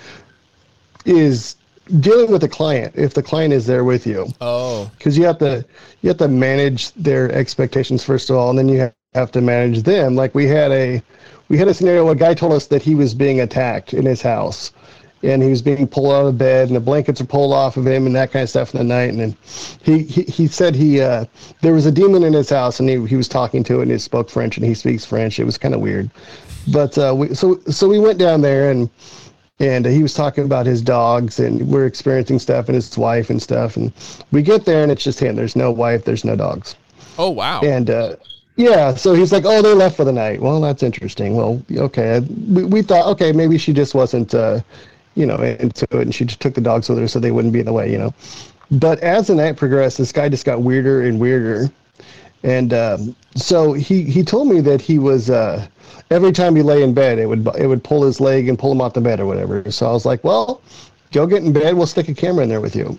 is dealing with the client. If the client is there with you, Oh, because you have to you have to manage their expectations first of all, and then you have to manage them. Like we had a we had a scenario. where A guy told us that he was being attacked in his house, and he was being pulled out of bed, and the blankets were pulled off of him, and that kind of stuff in the night. And then he he, he said he uh, there was a demon in his house, and he he was talking to it, and he spoke French, and he speaks French. It was kind of weird, but uh, we so so we went down there and and he was talking about his dogs and we're experiencing stuff and his wife and stuff and we get there and it's just him there's no wife there's no dogs oh wow. and uh, yeah so he's like oh they left for the night well that's interesting well okay we, we thought okay maybe she just wasn't uh, you know into it and she just took the dogs with her so they wouldn't be in the way you know but as the night progressed this guy just got weirder and weirder and um, so he he told me that he was uh, every time he lay in bed, it would it would pull his leg and pull him off the bed or whatever. So I was like, well, go get in bed. We'll stick a camera in there with you.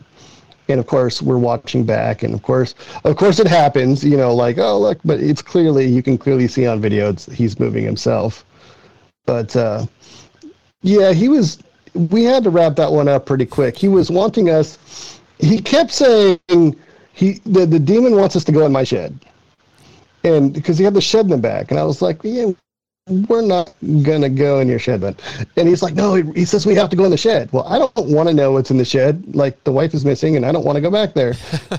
And of course, we're watching back, and of course, of course, it happens. You know, like oh look, but it's clearly you can clearly see on video he's moving himself. But uh, yeah, he was. We had to wrap that one up pretty quick. He was wanting us. He kept saying he the, the demon wants us to go in my shed and because he had the shed in the back, and I was like, yeah, we're not gonna go in your shed then. And he's like, no, he, he says we have to go in the shed. Well, I don't want to know what's in the shed. Like the wife is missing, and I don't want to go back there.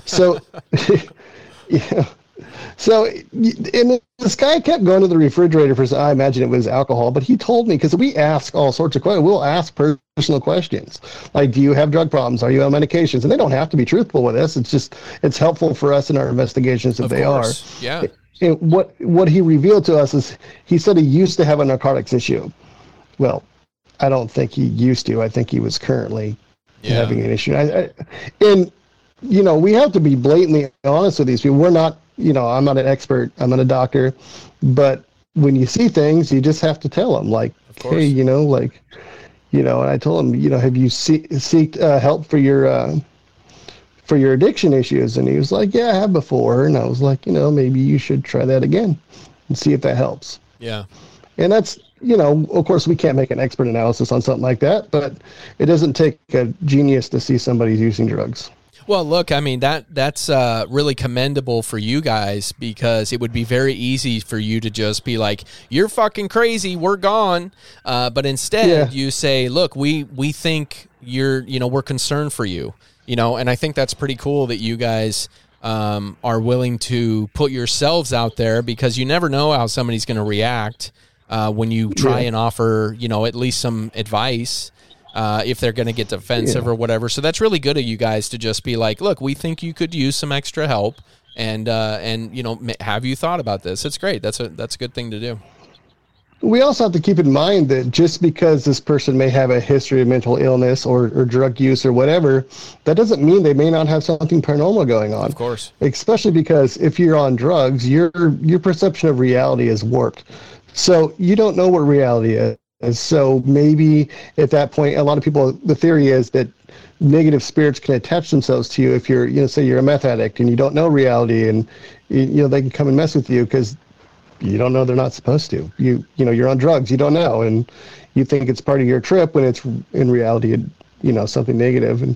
so, [laughs] yeah. So, and this guy kept going to the refrigerator for, I imagine it was alcohol, but he told me because we ask all sorts of questions. We'll ask personal questions like, do you have drug problems? Are you on medications? And they don't have to be truthful with us. It's just, it's helpful for us in our investigations if Of they course. are Yeah. and what what he revealed to us is he said he used to have a narcotics issue. Well, I don't think he used to. I think he was currently Yeah. having an issue. I, I, and you know, we have to be blatantly honest with these people. We're not, you know, I'm not an expert. I'm not a doctor, but when you see things, you just have to tell them, like, hey, you know, like, you know. And I told him, you know, have you see, seeked uh, help for your uh, for your addiction issues? And he was like, yeah, I have before. And I was like, you know, maybe you should try that again and see if that helps. Yeah. And that's, you know, of course, we can't make an expert analysis on something like that, but it doesn't take a genius to see somebody's using drugs. Well, look, I mean that that's uh, really commendable for you guys because it would be very easy for you to just be like, "You're fucking crazy, we're gone," uh, but instead Yeah. you say, "Look, we we think you're, you know, we're concerned for you, you know," and I think that's pretty cool that you guys um, are willing to put yourselves out there because you never know how somebody's going to react uh, when you try Yeah. and offer, you know, at least some advice uh, if they're going to get defensive Yeah. or whatever. So that's really good of you guys to just be like, look, we think you could use some extra help, and uh, and you know, have you thought about this? It's great. That's a that's a good thing to do. We also have to keep in mind that just because this person may have a history of mental illness or, or drug use or whatever, that doesn't mean they may not have something paranormal going on. Of course. especially because if you're on drugs, your your perception of reality is warped. So you don't know what reality is. So maybe at that point, a lot of people, the theory is that negative spirits can attach themselves to you if you're, you know, say you're a meth addict and you don't know reality, and you know they can come and mess with you because you don't know they're not supposed to. You you know you're on drugs, you don't know, and you think it's part of your trip when it's in reality, you know, something negative, and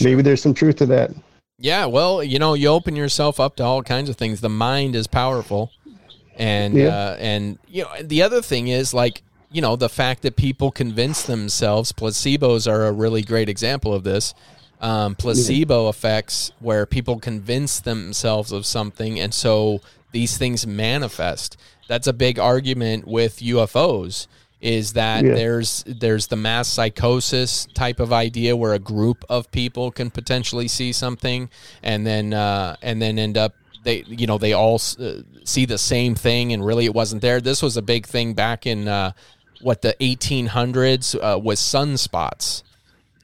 maybe there's some truth to that. Yeah, well, you know, you open yourself up to all kinds of things. The mind is powerful, and Yeah. uh, and you know, the other thing is like you know the fact that people convince themselves. Placebos are a really great example of this. Um, placebo effects where people convince themselves of something, and so these things manifest. That's a big argument with UFOs. Is that Yeah. there's there's the mass psychosis type of idea where a group of people can potentially see something and then uh, and then end up they you know they all uh, see the same thing and really it wasn't there. This was a big thing back in uh, what the 1800s uh, was sunspots.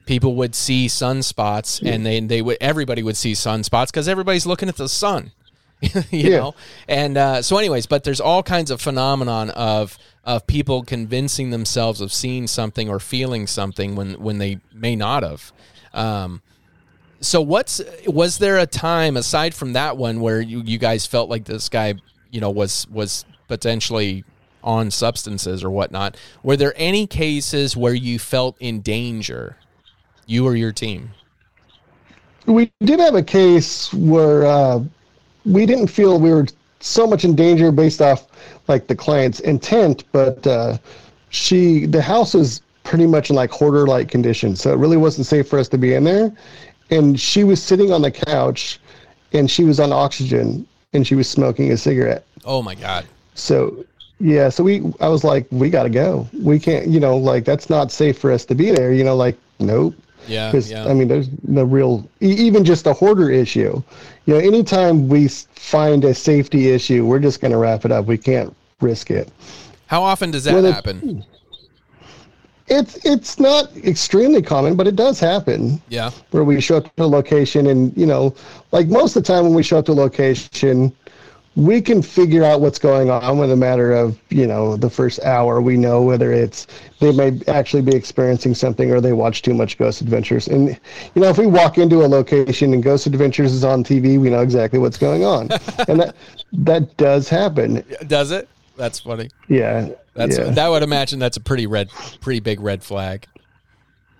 People would see sunspots and they they would everybody would see sunspots because everybody's looking at the sun. [laughs] you Yeah. know and uh, so anyways but there's all kinds of phenomenon of of people convincing themselves of seeing something or feeling something when when they may not have um, so what's was there a time aside from that one where you, you guys felt like this guy you know was was potentially on substances or whatnot were there any cases where you felt in danger you or your team we did have a case where uh, we didn't feel we were so much in danger based off like the client's intent, but uh, she the house was pretty much in like hoarder like condition, so it really wasn't safe for us to be in there. And she was sitting on the couch, and she was on oxygen, and she was smoking a cigarette. oh my god So yeah, so we I was like, we got to go. We can't, you know, like that's not safe for us to be there. You know, like nope. yeah Because yeah I mean, there's no real, even just a hoarder issue. You know, anytime we find a safety issue, we're just going to wrap it up. We can't risk it. how often does that Well, happen It's it's not extremely common, but it does happen. yeah Where we show up to a location, and you know, like most of the time when we show up to a location, we can figure out what's going on with a matter of you know the first hour. We know whether it's they may actually be experiencing something or they watch too much Ghost Adventures. And you know, if we walk into a location and Ghost Adventures is on TV, we know exactly what's going on, [laughs] and that that does happen. Does it? That's funny. Yeah, That's yeah. that would imagine that's a pretty red, pretty big red flag.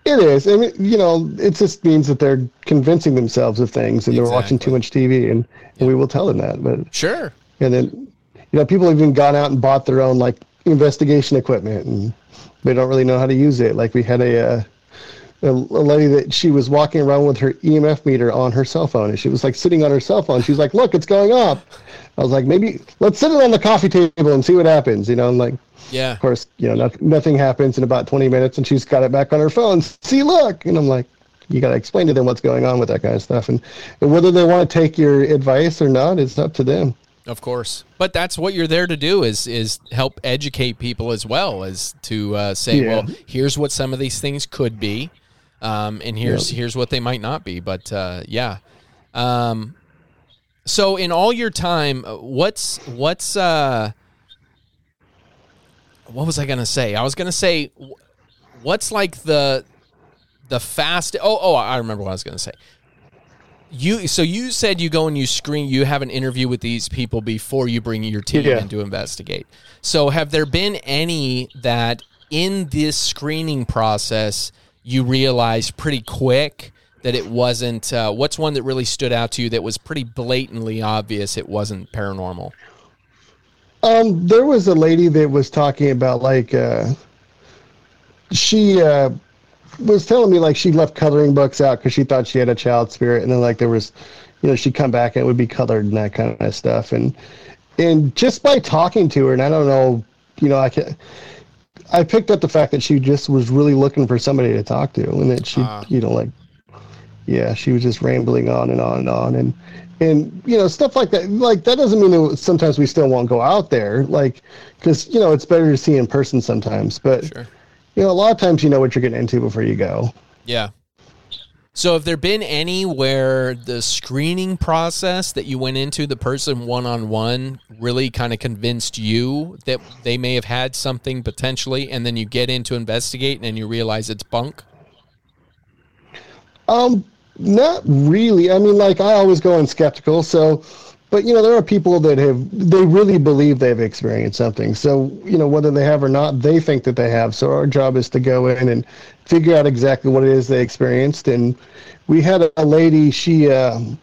It is. I mean, you know, it just means that they're convincing themselves of things and they're watching too much TV, and, and we will tell them that. But Sure. and then, you know, people have even gone out and bought their own like investigation equipment, and they don't really know how to use it. Like we had a uh, a, a lady that she was walking around with her EMF meter on her cell phone, and she was like sitting on her cell phone. She was like, "Look, it's going up." I was like, "Maybe let's sit it on the coffee table and see what happens." You know, I'm like. Yeah. Of course, you know, nothing, nothing happens in about 20 minutes, and she's got it back on her phone. See, look, and I'm like, you got to explain to them what's going on with that kind of stuff, and, and whether they want to take your advice or not, it's up to them. Of course, but that's what you're there to do is is help educate people as well as to uh, say, Yeah. well, here's what some of these things could be, um, and here's here's what they might not be. But uh, yeah, um, so in all your time, uh, what's what's uh, what was I gonna say? I was gonna say, what's like the the fast? Oh, oh, I remember what I was gonna say you so you said you go and you screen you have an interview with these people before you bring your team Yeah. in to investigate so have there been any that in this screening process you realized pretty quick that it wasn't uh, what's one that really stood out to you that was pretty blatantly obvious it wasn't paranormal Um, there was a lady that was talking about like uh, she uh, was telling me like she left coloring books out because she thought she had a child spirit, and then like there was, you know, she'd come back and it would be colored and that kind of stuff, and and just by talking to her, and I don't know, you know, I can. I picked up the fact that she just was really looking for somebody to talk to, and that she, ah. you know, like, yeah, she was just rambling on and on and on, and and you know stuff like that. Like that doesn't mean that sometimes we still won't go out there, like, because you know it's better to see in person sometimes. But Sure. you know, a lot of times you know what you're getting into before you go. yeah so have there been any where the screening process that you went into the person one-on-one really kind of convinced you that they may have had something potentially and then you get in to investigate and you realize it's bunk Um, not really. I mean, like I always go in skeptical. So, but you know, there are people that have they really believe they've experienced something. So, you know, whether they have or not, they think that they have. So our job is to go in and figure out exactly what it is they experienced. And we had a lady. She. Um,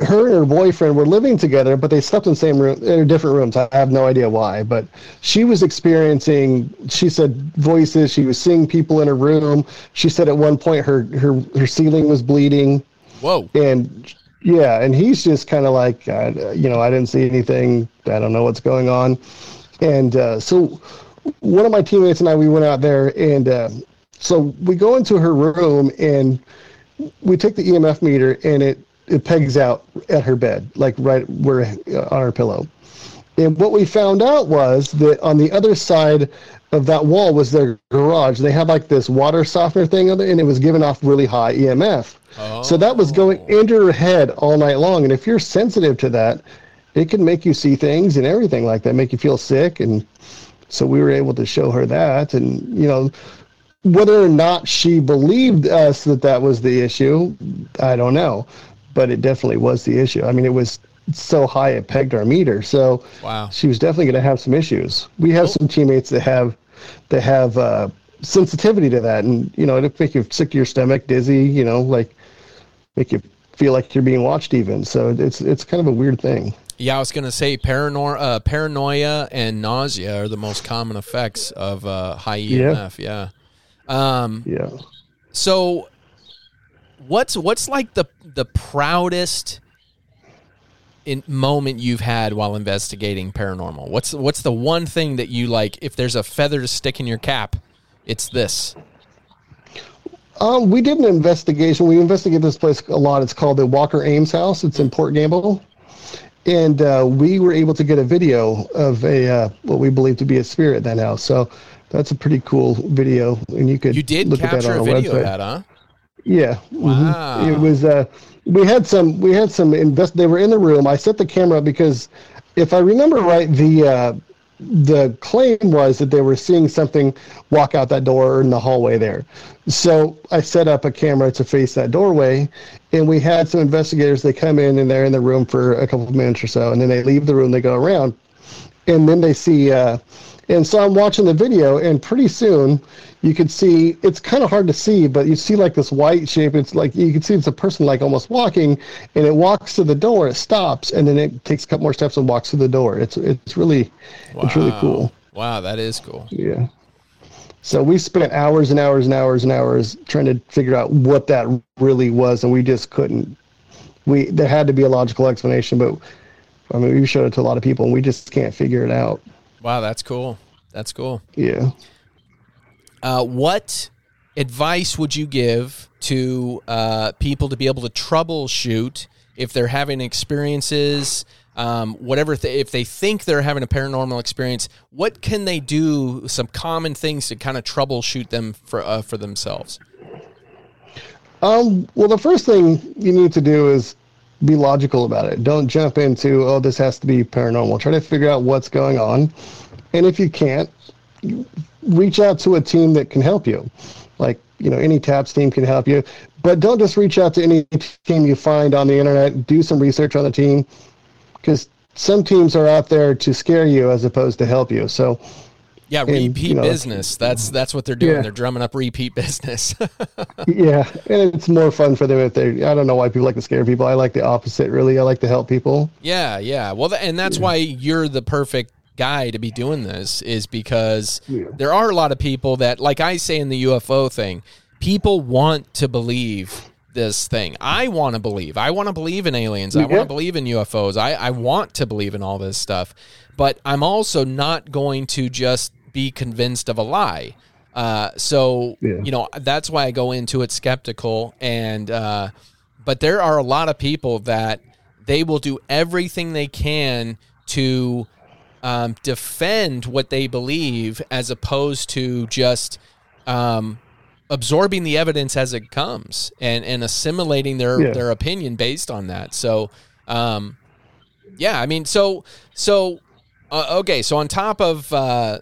her and her boyfriend were living together, but they slept in the same room, in different rooms. I have no idea why, but she was experiencing. She said voices. She was seeing people in her room. She said at one point her her her ceiling was bleeding, whoa and yeah, and he's just kind of like, uh, you know, I didn't see anything. I don't know what's going on, and uh, so one of my teammates and I we went out there, and uh, so we go into her room and we take the EMF meter and it it pegs out at her bed, like right where uh, on her pillow. And what we found out was that on the other side of that wall was their garage. They had like this water softener thing on there, and it was giving off really high EMF. So that was going into her head all night long. And if you're sensitive to that, it can make you see things and everything like that, make you feel sick. And so we were able to show her that. And, you know, whether or not she believed us that that was the issue, I don't know. But it definitely was the issue. I mean, it was so high it pegged our meter. So Wow. she was definitely going to have some issues. We have some teammates that have that have uh, sensitivity to that, and you know, it'll make you sick to your stomach, dizzy. You know, like make you feel like you're being watched. Even so, it's it's kind of a weird thing. Yeah, I was going to say paranoia, uh, paranoia and nausea are the most common effects of uh, high EMF. Yeah. Um, Yeah. so, what's what's like the the proudest in moment you've had while investigating paranormal? What's what's the one thing that you like? If there's a feather to stick in your cap, it's this. Um, we did an investigation. We investigate this place a lot. It's called the Walker Ames House. It's in Port Gamble, and uh, we were able to get a video of a uh, what we believe to be a spirit in that house. So that's a pretty cool video, and you could You did look at that capture on a our video website. of that, huh? Yeah. mhm. Wow. It was uh we had some we had some invest they were in the room i set the camera up because if i remember right the uh the claim was that they were seeing something walk out that door in the hallway there. So i set up a camera to face that doorway and we had some investigators they come in and they're in the room for a couple of minutes or so and then they leave the room they go around and then they see uh and so i'm watching the video and pretty soon you could see it's kind of hard to see but you see like this white shape it's like you can see it's a person like almost walking and it walks to the door it stops and then it takes a couple more steps and walks to the door. It's it's really it's really cool. Wow, that is cool. yeah. So we spent hours and hours and hours and hours trying to figure out what that really was and we just couldn't. We there had to be a logical explanation but i mean we showed it to a lot of people and we just can't figure it out. Wow, that's cool. That's cool. yeah Uh, what advice would you give to uh, people to be able to troubleshoot if they're having experiences, um, whatever, th- if they think they're having a paranormal experience? What can they do? Some common things to kind of troubleshoot them for uh, for themselves. Um, well, the first thing you need to do is be logical about it. Don't jump into, oh, this has to be paranormal. Try to figure out what's going on. And if you can't, reach out to a team that can help you. Like, you know, any TAPS team can help you. But don't just reach out to any team you find on the internet. Do some research on the team because some teams are out there to scare you as opposed to help you. So, Yeah, And, repeat you know, business. That's that's what they're doing. Yeah. They're drumming up repeat business. [laughs] yeah, and it's more fun for them if they. I don't know why people like to scare people. I like the opposite, really. I like to help people. Yeah, yeah. Well, and that's why you're the perfect guy to be doing this is because Yeah. there are a lot of people that, like I say in the UFO thing, people want to believe this thing. I want to believe. I want to believe in aliens. I want to believe in UFOs. I, I want to believe in all this stuff. But I'm also not going to just be convinced of a lie. Uh, so, Yeah. you know, that's why I go into it skeptical. And, uh, but there are a lot of people that they will do everything they can to um, defend what they believe as opposed to just um, absorbing the evidence as it comes and, and assimilating their, Yeah. their opinion based on that. So, um, yeah, I mean, so, so, uh, okay. So on top of, uh,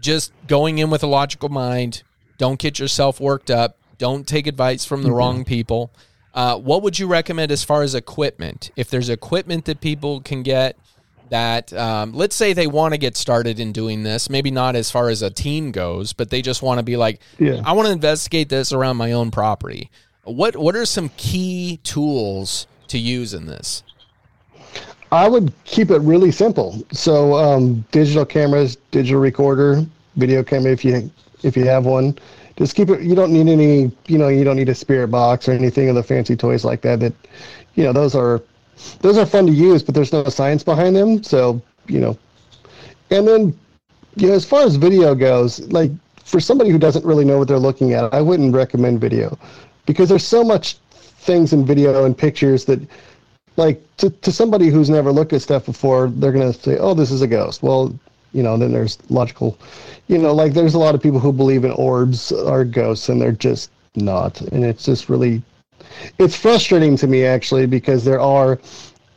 just going in with a logical mind, don't get yourself worked up, don't take advice from the wrong people. Uh, what would you recommend as far as equipment? If there's equipment that people can get that, um, let's say they want to get started in doing this, maybe not as far as a team goes, but they just want to be like, Yeah. I want to investigate this around my own property. What What are some key tools to use in this? I would keep it really simple. So um, digital cameras, digital recorder, video camera if you if you have one. Just keep it. You don't need any. You know, you don't need a spirit box or anything of the fancy toys like that. That, you know, those are those are fun to use, but there's no science behind them. So you know, and then you know, as far as video goes, like for somebody who doesn't really know what they're looking at, I wouldn't recommend video because there's so much things in video and pictures that like to, to somebody who's never looked at stuff before, they're gonna say, "Oh, this is a ghost." Well, you know, then there's logical, you know, like there's a lot of people who believe in orbs are ghosts, and they're just not, and it's just really, it's frustrating to me actually because there are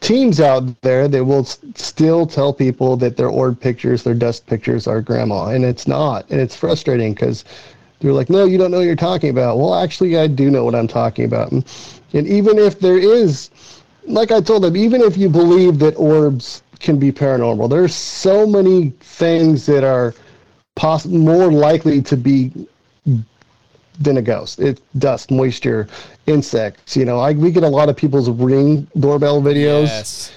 teams out there that will s- still tell people that their orb pictures, their dust pictures are grandma, and it's not, and it's frustrating because they're like, no, you don't know what you're talking about. Well, actually, I do know what I'm talking about. And, and even if there is, like I told them, even if you believe that orbs can be paranormal, there's so many things that are poss- more likely to be than a ghost. It's dust, moisture, insects. You know, I, we get a lot of people's ring doorbell videos. Yes.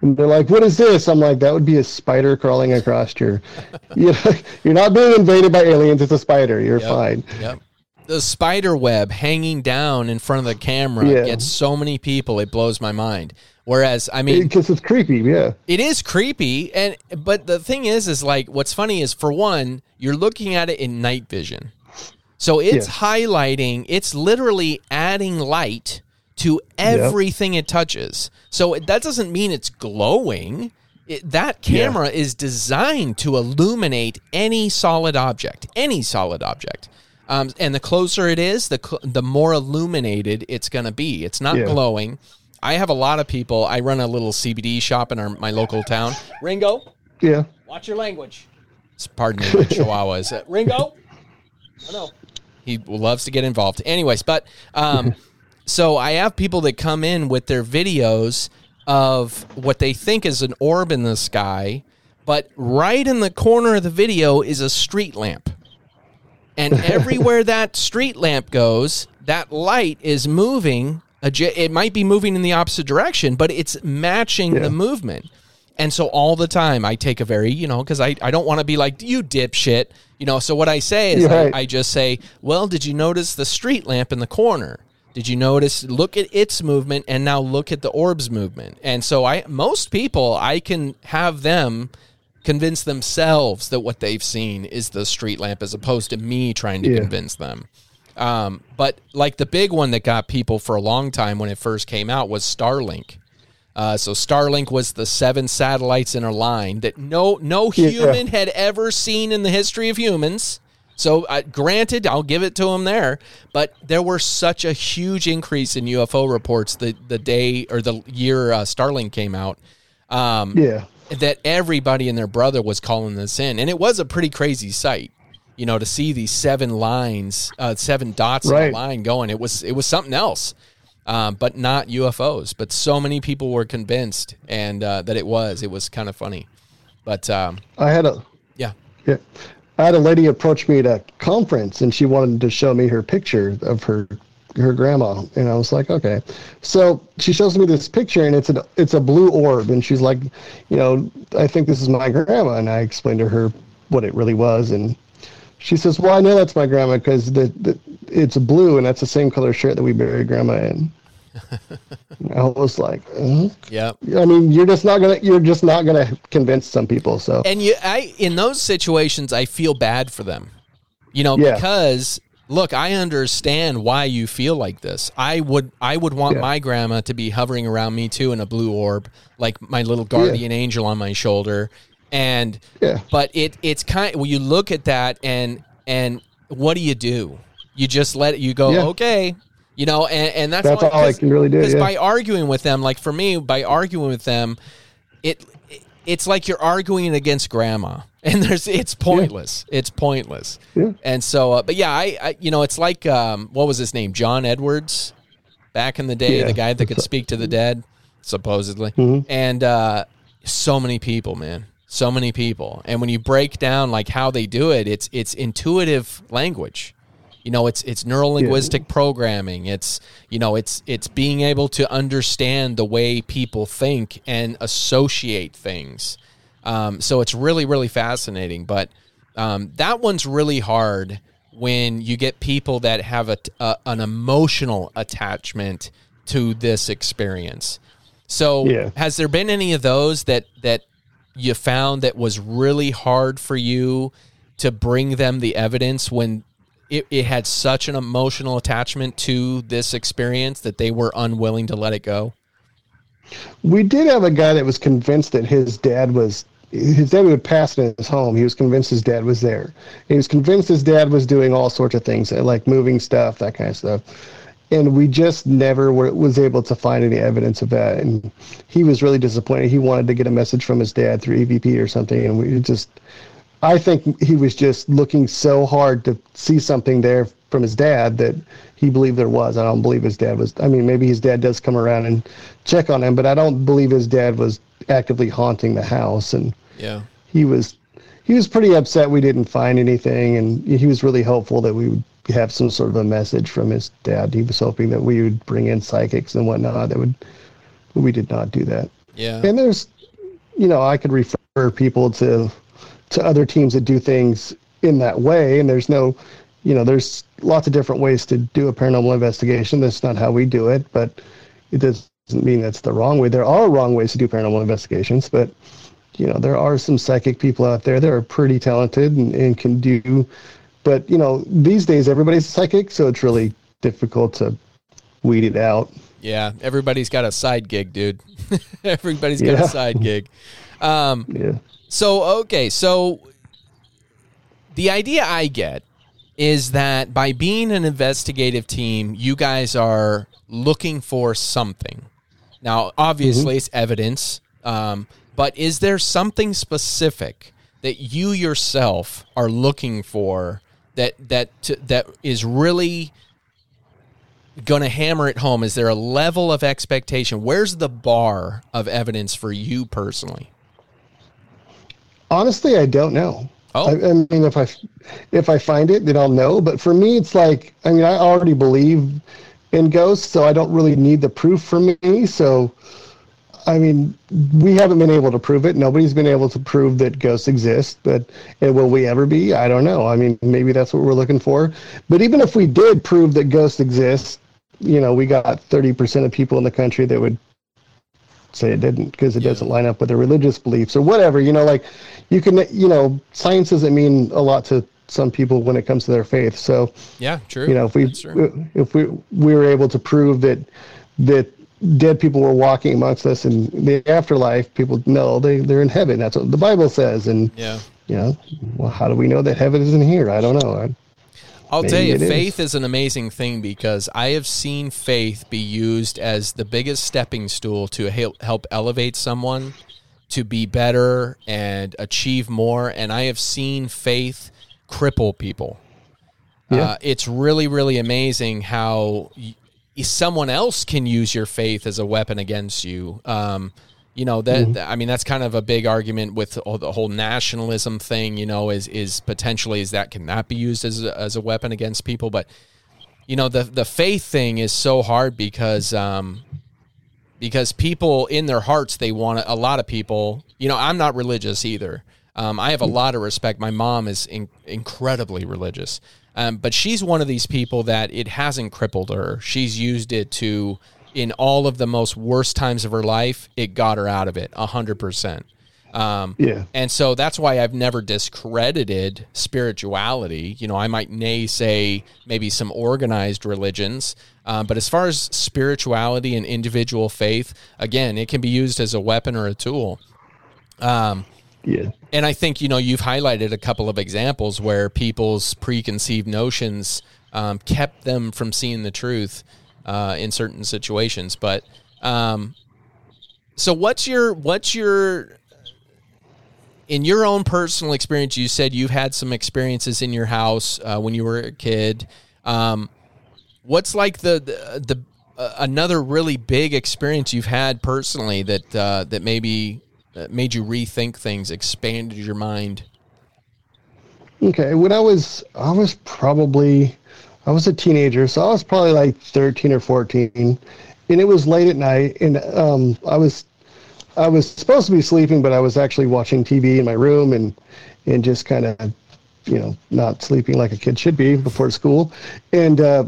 And they're like, "What is this?" I'm like, "That would be a spider crawling across your." [laughs] [laughs] you know, you're not being invaded by aliens. It's a spider. You're Yep. fine. Yep. The spider web hanging down in front of the camera Yeah. gets so many people. It blows my mind. Whereas, I mean, Because it's creepy. Yeah. it is creepy, and but the thing is, is like what's funny is for one, you're looking at it in night vision, so it's highlighting. It's literally adding light to everything it touches. So that doesn't mean it's glowing. It, that camera is designed to illuminate any solid object, any solid object. Um, and the closer it is, the cl- the more illuminated it's going to be. It's not Yeah. glowing. I have a lot of people. I run a little CBD shop in our, my local town. Ringo, Yeah. watch your language. Pardon me, my Chihuahua is uh, Ringo. [laughs] Oh no, he loves to get involved. Anyways, but um, [laughs] so I have people that come in with their videos of what they think is an orb in the sky, but right in the corner of the video is a street lamp. And [laughs] everywhere that street lamp goes, that light is moving. It might be moving in the opposite direction, but it's matching Yeah. the movement. And so all the time I take a very, you know, because I, I don't want to be like, you dipshit. You know, so what I say is right. I, I just say, well, did you notice the street lamp in the corner? Did you notice? Look at its movement and now look at the orb's movement. And so I, most people, I can have them convince themselves that what they've seen is the street lamp as opposed to me trying to Yeah. convince them. Um, but like the big one that got people for a long time when it first came out was Starlink. Uh, so Starlink was the seven satellites in a line that no no human had ever seen in the history of humans. So uh, granted, I'll give it to them there, but there were such a huge increase in UFO reports the the day or the year uh, Starlink came out. Um, Yeah. that everybody and their brother was calling this in, and it was a pretty crazy sight. You know, to see these seven lines, uh, seven dots in a line going, it was it was something else, um, but not UFOs. But so many people were convinced, and uh, that it was. It was kind of funny, but um, I had a yeah, yeah. I had a lady approach me at a conference and she wanted to show me her picture of her her grandma and I was like, okay. So she shows me this picture and it's a it's a blue orb and she's like, you know, I think this is my grandma and I explained to her what it really was and she says, "Well, I know that's my grandma because the, the it's blue and that's the same color shirt that we buried grandma in." [laughs] I was like, uh yeah. I mean, you're just not gonna you're just not gonna convince some people. So And you, I in those situations, I feel bad for them. You know, Yeah. because look, I understand why you feel like this. I would, I would want Yeah. my grandma to be hovering around me too in a blue orb, like my little guardian angel on my shoulder. And, Yeah. but it, it's kind. Well, you look at that and and what do you do? You just let it. You go, Yeah. okay. You know, and, and that's, That's all I can really do, Because yeah. by arguing with them, like for me, by arguing with them, it it's like you're arguing against grandma [laughs] and there's it's pointless it's pointless Yeah. and so uh, but yeah I, I you know it's like um what was his name john edwards back in the day Yeah. the guy that could speak to the dead supposedly Mm-hmm. and uh so many people man so many people. And when you break down like how they do it it's it's intuitive language. You know it's it's neural linguistic programming. It's you know it's it's being able to understand the way people think and associate things. Um, so it's really really fascinating. But um, that one's really hard when you get people that have a, a an emotional attachment to this experience. So Yeah. has there been any of those that that you found that was really hard for you to bring them the evidence when it, it had such an emotional attachment to this experience that they were unwilling to let it go? we did have a guy that was convinced that his dad was his dad would pass in his home. He was convinced his dad was there. He was convinced his dad was doing all sorts of things, like moving stuff, that kind of stuff. And we just never were, was able to find any evidence of that. And he was really disappointed. He wanted to get a message from his dad through EVP or something, and we just I think he was just looking so hard to see something there from his dad that he believed there was. I don't believe his dad was. I mean, maybe his dad does come around and check on him, but I don't believe his dad was actively haunting the house. And Yeah. he was he was pretty upset we didn't find anything, and he was really hopeful that we would have some sort of a message from his dad. He was hoping that we would bring in psychics and whatnot. That would we did not do that. Yeah. And there's, you know, I could refer people to to other teams that do things in that way, and there's no, you know, there's lots of different ways to do a paranormal investigation. That's not how we do it, but it doesn't mean that's the wrong way. There are wrong ways to do paranormal investigations, but you know, there are some psychic people out there that are pretty talented and, and can do. But you know, these days everybody's psychic, so it's really difficult to weed it out. Yeah. Everybody's got a side gig, dude. [laughs] Everybody's got a side gig. Um, Yeah. So okay, so the idea I get is that by being an investigative team, you guys are looking for something. Now, obviously, it's evidence, um, but is there something specific that you yourself are looking for that that that is really going to hammer it home? Is there a level of expectation? Where's the bar of evidence for you personally? Honestly, I don't know. Oh. I, I mean, if I if I find it, then I'll know. But for me, it's like I mean, I already believe in ghosts, so I don't really need the proof for me. So, I mean, we haven't been able to prove it. Nobody's been able to prove that ghosts exist. But and will we ever be? I don't know. I mean, maybe that's what we're looking for. But even if we did prove that ghosts exist, you know, we got thirty percent of people in the country that would say it didn't because it Yeah. doesn't line up with their religious beliefs or whatever. You know, like you can, you know, science doesn't mean a lot to some people when it comes to their faith. So, Yeah, true. you know, if we if we we were able to prove that that dead people were walking amongst us in the afterlife, people know they they're in heaven. That's what the Bible says. And yeah. you know, well, how do we know that heaven isn't here? I don't know. I, I'll tell you, faith is an amazing thing because I have seen faith be used as the biggest stepping stool to help, help elevate someone to be better and achieve more. And I have seen faith cripple people. Yeah. Uh, it's really, really amazing how someone else can use your faith as a weapon against you. Um, you know that I mean that's kind of a big argument with all the whole nationalism thing. You know, is is potentially is that can that be used as a, as a weapon against people? But you know the the faith thing is so hard because um, because people in their hearts they want a lot of people. You know, I'm not religious either. Um, I have a lot of respect. My mom is in, incredibly religious, um, but she's one of these people that it hasn't crippled her. She's used it to, in all of the most worst times of her life, it got her out of it a hundred percent. Um, Yeah. and so that's why I've never discredited spirituality. You know, I might naysay maybe some organized religions, um, but as far as spirituality and individual faith, again, it can be used as a weapon or a tool. Um, yeah. and I think you know you've highlighted a couple of examples where people's preconceived notions um, kept them from seeing the truth uh, in certain situations. But um, so, what's your what's your in your own personal experience? You said you've had some experiences in your house uh, when you were a kid. Um, what's like the the, the uh, another really big experience you've had personally that uh, that maybe uh, made you rethink things, expanded your mind? Okay, when I was I was probably I was a teenager, so I was probably like 13 or 14, and it was late at night, and um, I was I was supposed to be sleeping, but I was actually watching TV in my room and and just kind of you know not sleeping like a kid should be before school, and uh,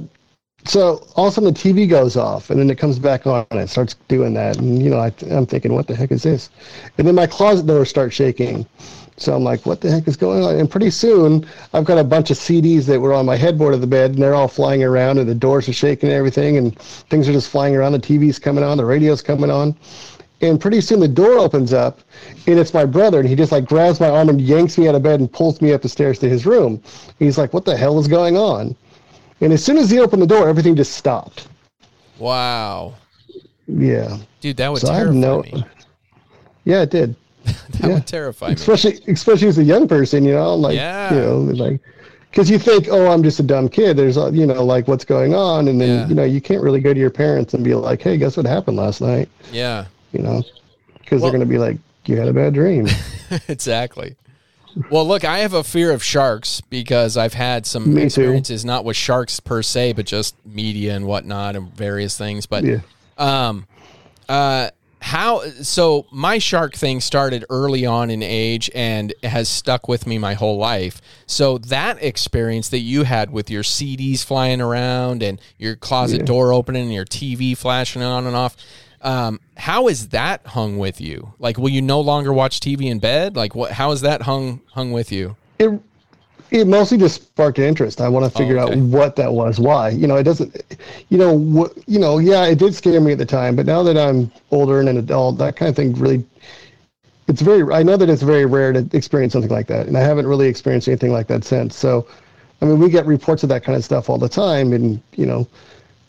so all of a sudden the TV goes off, and then it comes back on, and it starts doing that, and you know I, I'm thinking, what the heck is this? And then my closet door starts shaking. So I'm like, what the heck is going on? And pretty soon, I've got a bunch of CDs that were on my headboard of the bed, and they're all flying around, and the doors are shaking and everything, and things are just flying around. The TV's coming on, the radio's coming on. And pretty soon the door opens up, and it's my brother, and he just like grabs my arm and yanks me out of bed and pulls me up the stairs to his room. He's like, what the hell is going on? And as soon as he opened the door, everything just stopped. Wow, Yeah. dude, that would So terrify no. me. Yeah, it did. [laughs] That would terrify me. especially especially as a young person, you know, like Yeah. you know, like because you think, oh, I'm just a dumb kid. There's, uh, you know, like what's going on, and then Yeah. you know, you can't really go to your parents and be like, hey, guess what happened last night, Yeah, you know, because Well- they're gonna be like, you had a bad dream. [laughs] exactly. Well, look, I have a fear of sharks because I've had some Me too. experiences, not with sharks per se, but just media and whatnot and various things. But yeah, Um, uh, how so? My shark thing started early on in age and has stuck with me my whole life. So that experience that you had with your CDs flying around and your closet door opening and your TV flashing on and off. Um, how is that hung with you? Like, will you no longer watch TV in bed? Like, what? How is that hung hung with you? it it mostly just sparked interest. I want to figure okay. out what that was, why. You know, it doesn't. You know what? You know, yeah, it did scare me at the time, but now that I'm older and an adult, that kind of thing really. It's very. I know that it's very rare to experience something like that, and I haven't really experienced anything like that since. So, I mean, we get reports of that kind of stuff all the time, and you know,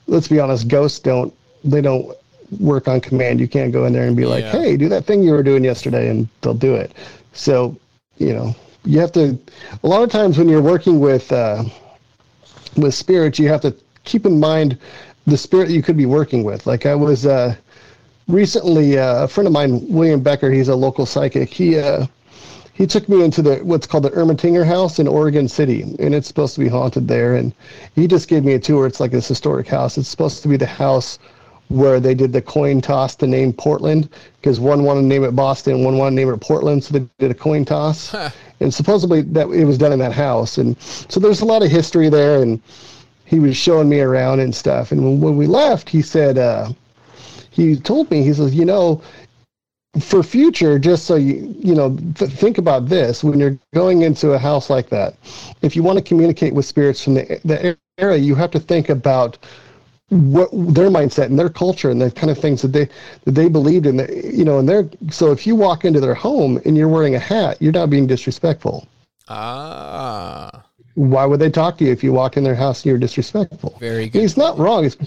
let's be honest, ghosts don't they don't work on command. You can't go in there and be like, Yeah. "Hey, do that thing you were doing yesterday," and they'll do it. So, you know, you have to. A lot of times when you're working with uh, with spirits, you have to keep in mind the spirit you could be working with. Like I was uh, recently, uh, a friend of mine, William Becker, he's a local psychic. He uh, he took me into the what's called the Ermatinger House in Oregon City, and it's supposed to be haunted there. And he just gave me a tour. It's like this historic house. It's supposed to be the house where they did the coin toss to name Portland because one wanted to name it Boston, one wanted to name it Portland, so they did a coin toss. and supposedly that it was done in that house. And so there's a lot of history there. And he was showing me around and stuff. And when, when we left, he said, uh, he told me, he says, you know, for future, just so you you know, th- think about this when you're going into a house like that. If you want to communicate with spirits from the the era, you have to think about what their mindset and their culture and the kind of things that they that they believed in. The, you know, and they're so if you walk into their home and you're wearing a hat, you're not being disrespectful. Ah, Why would they talk to you if you walk in their house and you're disrespectful? Very good He's not wrong. It's,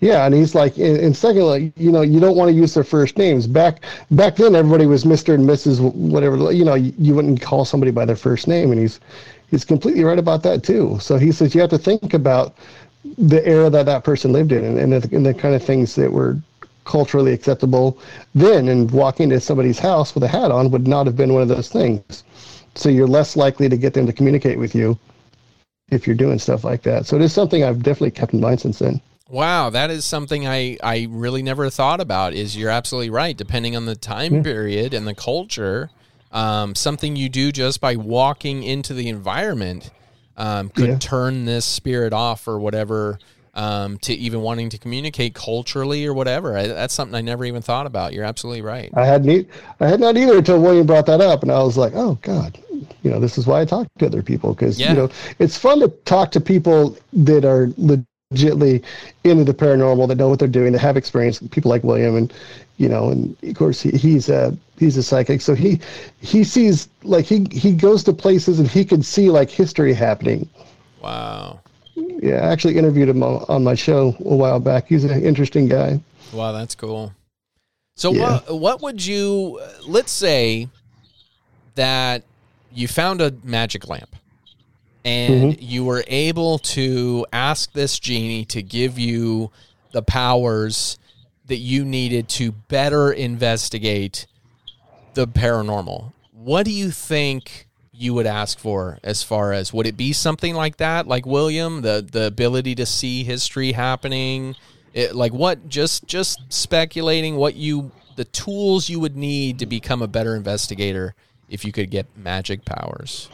yeah, and he's like, and, and secondly, you know, you don't want to use their first names. Back back then, everybody was Mister and Mrs. Whatever. You know, you, you wouldn't call somebody by their first name, and he's he's completely right about that too. So he says you have to think about the era that that person lived in, and, and, the, and the kind of things that were culturally acceptable then. And walking into somebody's house with a hat on would not have been one of those things. So you're less likely to get them to communicate with you if you're doing stuff like that. So it is something I've definitely kept in mind since then. Wow, that is something I, I really never thought about. Is you're absolutely right. Depending on the time period and the culture, um, something you do just by walking into the environment um, could Yeah. turn this spirit off or whatever um, to even wanting to communicate culturally or whatever. I, that's something I never even thought about. You're absolutely right. I had ne- I had not either until William brought that up, and I was like, oh God, you know, this is why I talk to other people because Yeah. you know it's fun to talk to people that are legitly into the paranormal, that know what they're doing, that have experience. People like William, and you know, and of course he, he's a he's a psychic, so he he sees like he he goes to places and he can see like history happening. Wow. Yeah, I actually interviewed him on, on my show a while back. He's an interesting guy. Wow, that's cool. So Yeah. what what would you let's say that you found a magic lamp and Mm-hmm. you were able to ask this genie to give you the powers that you needed to better investigate the paranormal. What do you think you would ask for as far as would it be something like that like William the the ability to see history happening it, like what just just speculating what you the tools you would need to become a better investigator if you could get magic powers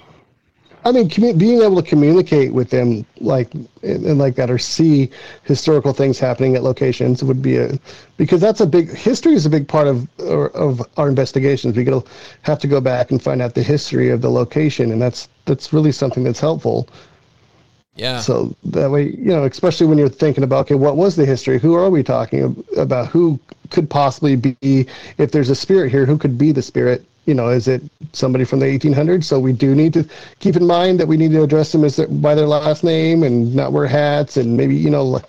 I mean, commu- being able to communicate with them like and, and like that, or see historical things happening at locations would be a because that's a big history is a big part of or, of our investigations. We will have to go back and find out the history of the location, and that's that's really something that's helpful. yeah So that way, you know, especially when you're thinking about, okay, what was the history? Who are we talking about? Who could possibly be, if there's a spirit here, who could be the spirit? You know, is it somebody from the 1800s? So we do need to keep in mind that we need to address them as their, by their last name and not wear hats and maybe, you know,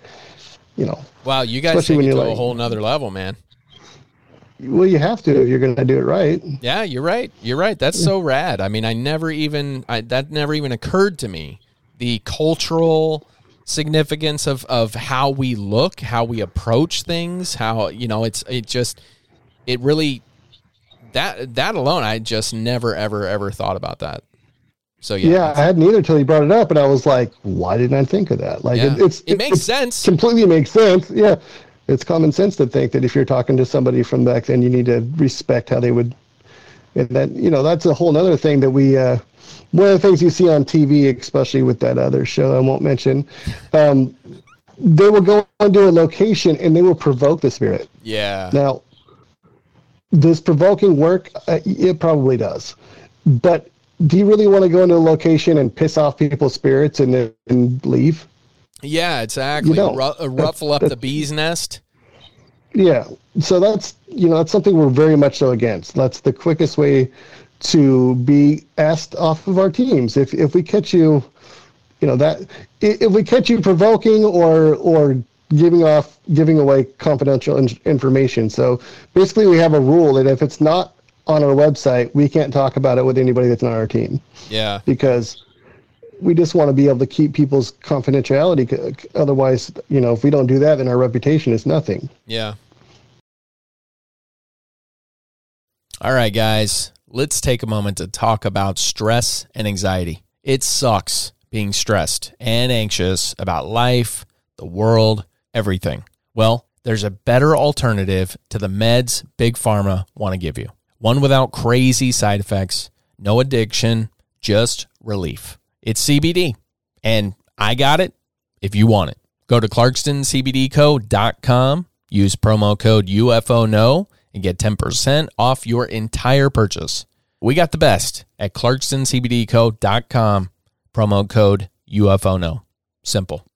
you know, wow you guys Especially take when it to you're a like- whole nother level man well, you have to if you're going to do it right. Yeah, you're right. You're right. That's so rad. I mean, I never even I, that never even occurred to me. The cultural significance of of how we look, how we approach things, how you know, it's it just it really that that alone I just never ever ever thought about that. So yeah. Yeah, I hadn't either until he brought it up, and I was like, why didn't I think of that? Like, Yeah. it, it's It makes it's sense. Completely makes sense. Yeah, it's common sense to think that if you're talking to somebody from back then, you need to respect how they would. And then you know that's a whole other thing that we. Uh, one of the things you see on TV, especially with that other show I won't mention, um, they will go into a location and they will provoke the spirit. yeah. Now, does provoking work? Uh, it probably does. But do you really want to go into a location and piss off people's spirits and then and leave? Yeah, exactly. You. Ru- uh, ruffle up the bee's nest. Yeah. So that's you know that's something we're very much so against. That's the quickest way to be asked off of our teams. If if we catch you you know that if we catch you provoking or or giving off giving away confidential in- information. So basically, we have a rule that if it's not on our website, we can't talk about it with anybody that's not our team Yeah. because we just want to be able to keep people's confidentiality. Otherwise, you know, if we don't do that, then our reputation is nothing. Yeah. All right, guys, let's take a moment to talk about stress and anxiety. It sucks being stressed and anxious about life, the world, everything. Well, there's a better alternative to the meds Big Pharma want to give you. One without crazy side effects, no addiction, just relief. It's CBD. And I got it if you want it. Go to clarkstoncbdco.com, use promo code UFONO, and get 10% off your entire purchase. We got the best at clarkstoncbdco.com, promo code UFONO. Simple.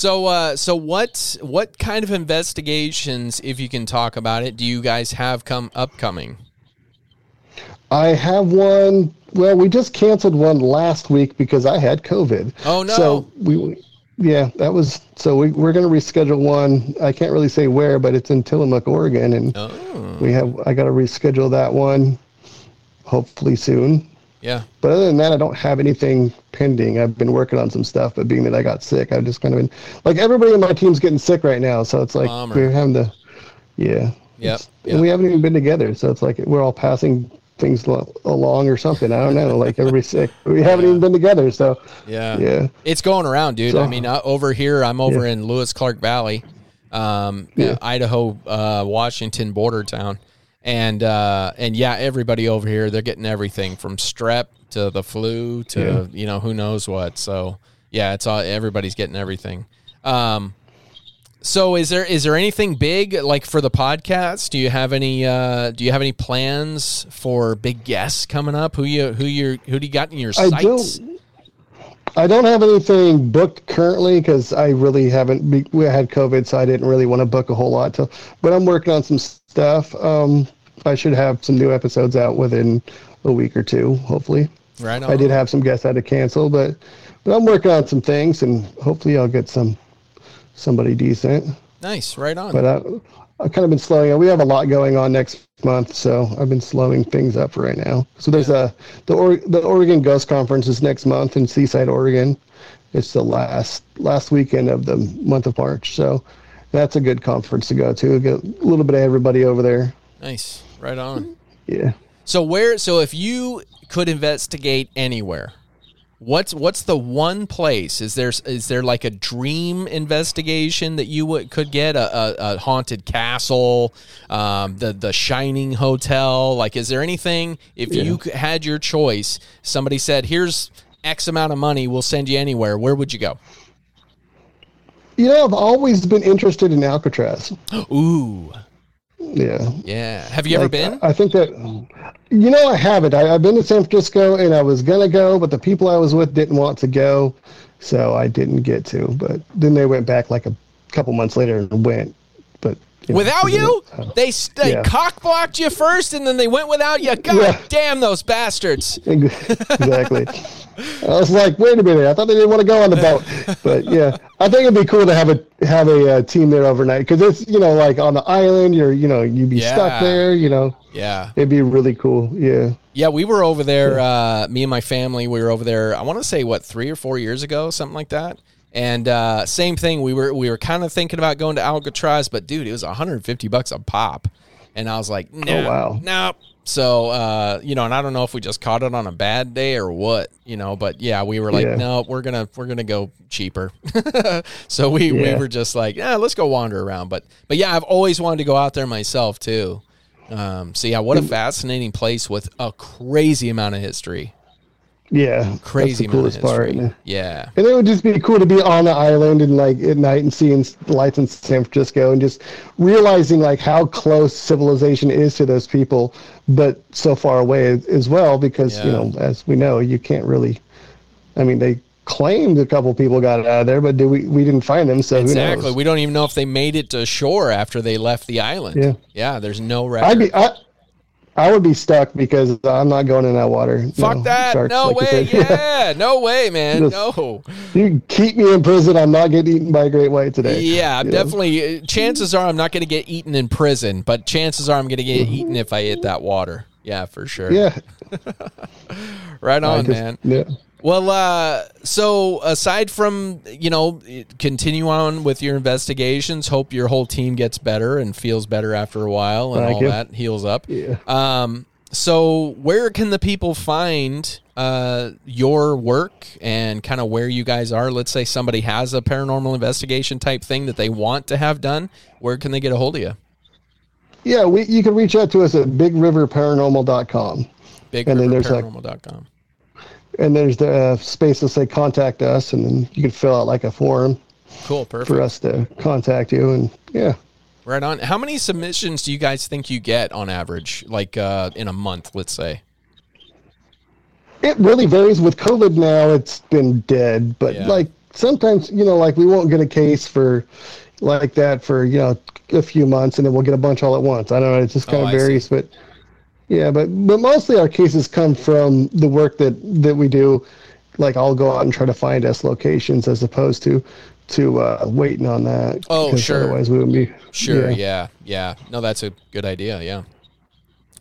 So, uh, so what what kind of investigations, if you can talk about it, do you guys have come upcoming? I have one. Well, we just canceled one last week because I had COVID. Oh, no. So we, yeah, that was. So we we're going to reschedule one. I can't really say where, but it's in Tillamook, Oregon, and Oh, we have. I got to reschedule that one, hopefully soon. Yeah, But other than that, I don't have anything pending. I've been working on some stuff, but being that I got sick, I've just kind of been like everybody in my team's getting sick right now. So it's like Bummer. we're having to, yeah. Yep, yep. And we haven't even been together. So it's like we're all passing things lo- along or something. I don't know. Like everybody's sick. We haven't even been together. So yeah, yeah. It's going around, dude. So- I mean, uh, over here, I'm over in Lewis Clark Valley, um, Yeah. Idaho, uh, Washington border town, and uh, and yeah, everybody over here, they're getting everything from strep to the flu to Yeah. you know who knows what. So yeah, it's all everybody's getting everything. Um, so is there is there anything big like for the podcast? Do you have any uh, do you have any plans for big guests coming up? Who you who you who do you got in your I sights? don't. I don't have anything booked currently because I really haven't. We had COVID, so I didn't really want to book a whole lot. So, but I'm working on some stuff. Um, I should have some new episodes out within a week or two, hopefully. Right on. I did have some guests I had to cancel, but but I'm working on some things, and hopefully I'll get some somebody decent. Nice, right on. But I, I've kind of been slowing. We have a lot going on next month, so I've been slowing things up right now. So there's a the or, the Oregon Ghost Conference is next month in Seaside, Oregon. It's the last last weekend of the month of March, so that's a good conference to go to. Get a little bit of everybody over there. Nice. Right on. Yeah. So where so if you could investigate anywhere, what's what's the one place? Is there is there like a dream investigation that you would could get a, a, a haunted castle, um, the the Shining Hotel? Like, is there anything if you had your choice? Somebody said, "Here's X amount of money, we'll send you anywhere." Where would you go? You know, I've always been interested in Alcatraz. [gasps] Ooh, Yeah. yeah. Have you ever been? I think that, you know, I haven't. I, I've been to San Francisco and I was going to go, but the people I was with didn't want to go. So I didn't get to. But then they went back like a couple months later and went. But you know, Without you, uh, they they yeah. cock blocked you first, and then they went without you. God Yeah. damn those bastards! [laughs] exactly. I was like, wait a minute. I thought they didn't want to go on the boat, but yeah, I think it'd be cool to have a have a uh, team there overnight because it's you know like on the island. You're you know you'd be Yeah. stuck there. You know, Yeah, it'd be really cool. Yeah. yeah. We were over there. Uh, me and my family. We were over there. I want to say what three or four years ago, something like that. And uh, same thing. We were we were kind of thinking about going to Alcatraz, but dude, it was 150 bucks a pop, and I was like, no, Oh, wow. no. So uh, you know, and I don't know if we just caught it on a bad day or what, you know. But yeah, we were like, Yeah. no, we're gonna we're gonna go cheaper. [laughs] so we we were just like, yeah, let's go wander around. But but yeah, I've always wanted to go out there myself too. Um, so yeah, what a fascinating place with a crazy amount of history. Yeah. Crazy That's the coolest part. history. Yeah. And it would just be cool to be on the island and like at night and seeing lights in San Francisco and just realizing like how close civilization is to those people, but so far away as- well because you know as we know you can't really. I mean they claimed a couple people got out of there, but did we we didn't find them. So who Exactly. We don't even know if they made it to shore after they left the island. Yeah. Yeah. There's no record. I'd be I, I would be stuck because I'm not going in that water. Fuck No, that. sharks, no like way. Yeah. [laughs] No way, man. Just- no. you keep me in prison. I'm not getting eaten by a great white today. Yeah, I'm You know? definitely. uh, Chances are I'm not going to get eaten in prison, but chances are I'm going to get eaten if I hit that water. Yeah, for sure. Yeah. [laughs] Right I on, just- man. Yeah. Well, uh, so aside from you know, continue on with your investigations. Hope your whole team gets better and feels better after a while, and Thank all you. that heals up. Yeah. Um, so where can the people find uh, your work and kind of where you guys are? Let's say somebody has a paranormal investigation type thing that they want to have done. Where can they get a hold of you? Yeah, we, you can reach out to us at bigriverparanormal.com. Big And then there's paranormal.com. And there's the uh, space to say contact us, and then you can fill out like a form Cool, perfect. for us to contact you. And yeah, Right on. How many submissions do you guys think you get on average, like uh, in a month, let's say? it really varies. With COVID now, it's been dead, but Yeah. like sometimes, you know, like we won't get a case for like that for, you know, a few months and then we'll get a bunch all at once. I don't know. It just kind Oh, of varies, but yeah, but, but mostly our cases come from the work that, that we do. Like I'll go out and try to find us locations as opposed to, to uh, waiting on that. Oh, sure. Otherwise we would be. Sure. yeah. Yeah. yeah. No, that's a good idea. Yeah.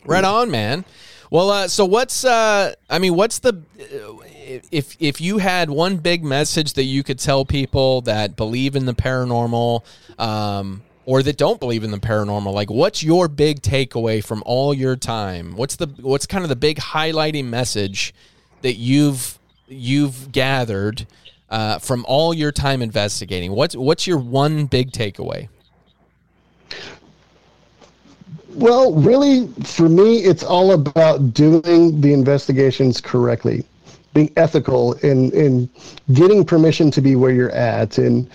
Right on, man. Well, uh, so what's uh, I mean, what's the uh, if if you had one big message that you could tell people that believe in the paranormal, um, or that don't believe in the paranormal, like what's your big takeaway from all your time? What's the what's kind of the big highlighting message that you've you've gathered uh, from all your time investigating? What's what's your one big takeaway? Well, really, for me, it's all about doing the investigations correctly, being ethical in in getting permission to be where you're at, and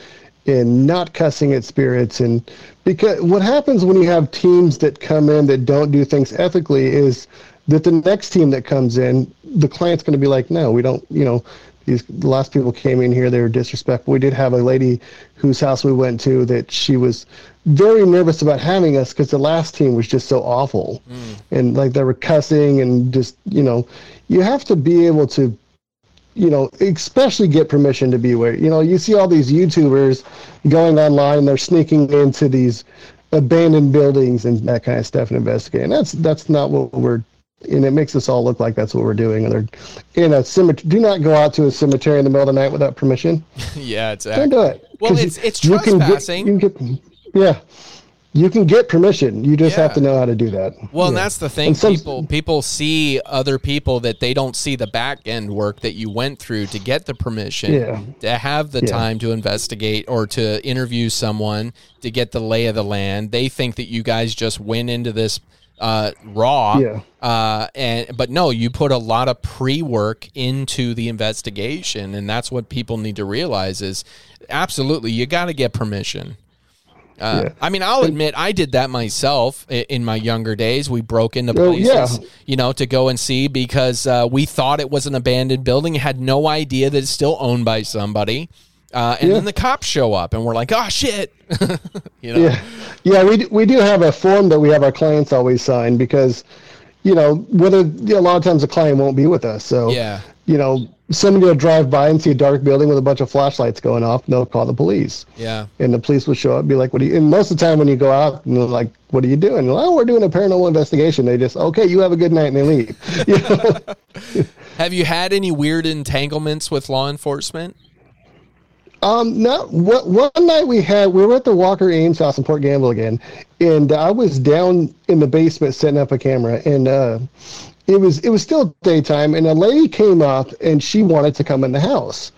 and not cussing at spirits. And because what happens when you have teams that come in that don't do things ethically is that the next team that comes in, the client's going to be like, no, we don't, you know. These the last people came in here, they were disrespectful. We did have a lady whose house we went to that she was very nervous about having us because the last team was just so awful, mm. and like they were cussing and just you know, you have to be able to, you know, especially get permission to be where you know you see all these YouTubers going online, they're sneaking into these abandoned buildings and that kind of stuff and investigating. That's that's not what we're and it makes us all look like that's what we're doing. And they're in a cemetery. Do not go out to a cemetery in the middle of the night without permission. [laughs] yeah, Don't do it. Well, it's- it's you can get- trespassing. you can get, yeah, you can get permission. You just have to know how to do that. Well, and that's the thing. Some- people people see other people that they don't see the back end work that you went through to get the permission Yeah. to have the Yeah. time to investigate or to interview someone to get the lay of the land. They think that you guys just went into this uh, raw. Yeah. Uh, and but no, you put a lot of pre work into the investigation, and that's what people need to realize is absolutely you got to get permission. Uh, Yeah. I mean, I'll admit I did that myself in my younger days. We broke into places, yeah. you know, to go and see because uh, we thought it was an abandoned building, had no idea that it's still owned by somebody. Uh, and Yeah. then the cops show up, and we're like, "Oh shit!" [laughs] you know, Yeah, yeah, we do, we do have a form that we have our clients always sign because, you know, whether you know, a lot of times the client won't be with us, so Yeah. You know, somebody will drive by and see a dark building with a bunch of flashlights going off, and they'll call the police. yeah, And the police will show up, and be like, "What do you?" And most of the time, when you go out, and they're like, "What are you doing?" oh, we're doing a paranormal investigation. They just, "Okay, you have a good night," and they leave. [laughs] You know? [laughs] Have you had any weird entanglements with law enforcement? Um, no. One, one night we had we were at the Walker Ames house in Port Gamble again, and I was down in the basement setting up a camera, and uh, it was it was still daytime, and a lady came up and she wanted to come in the house.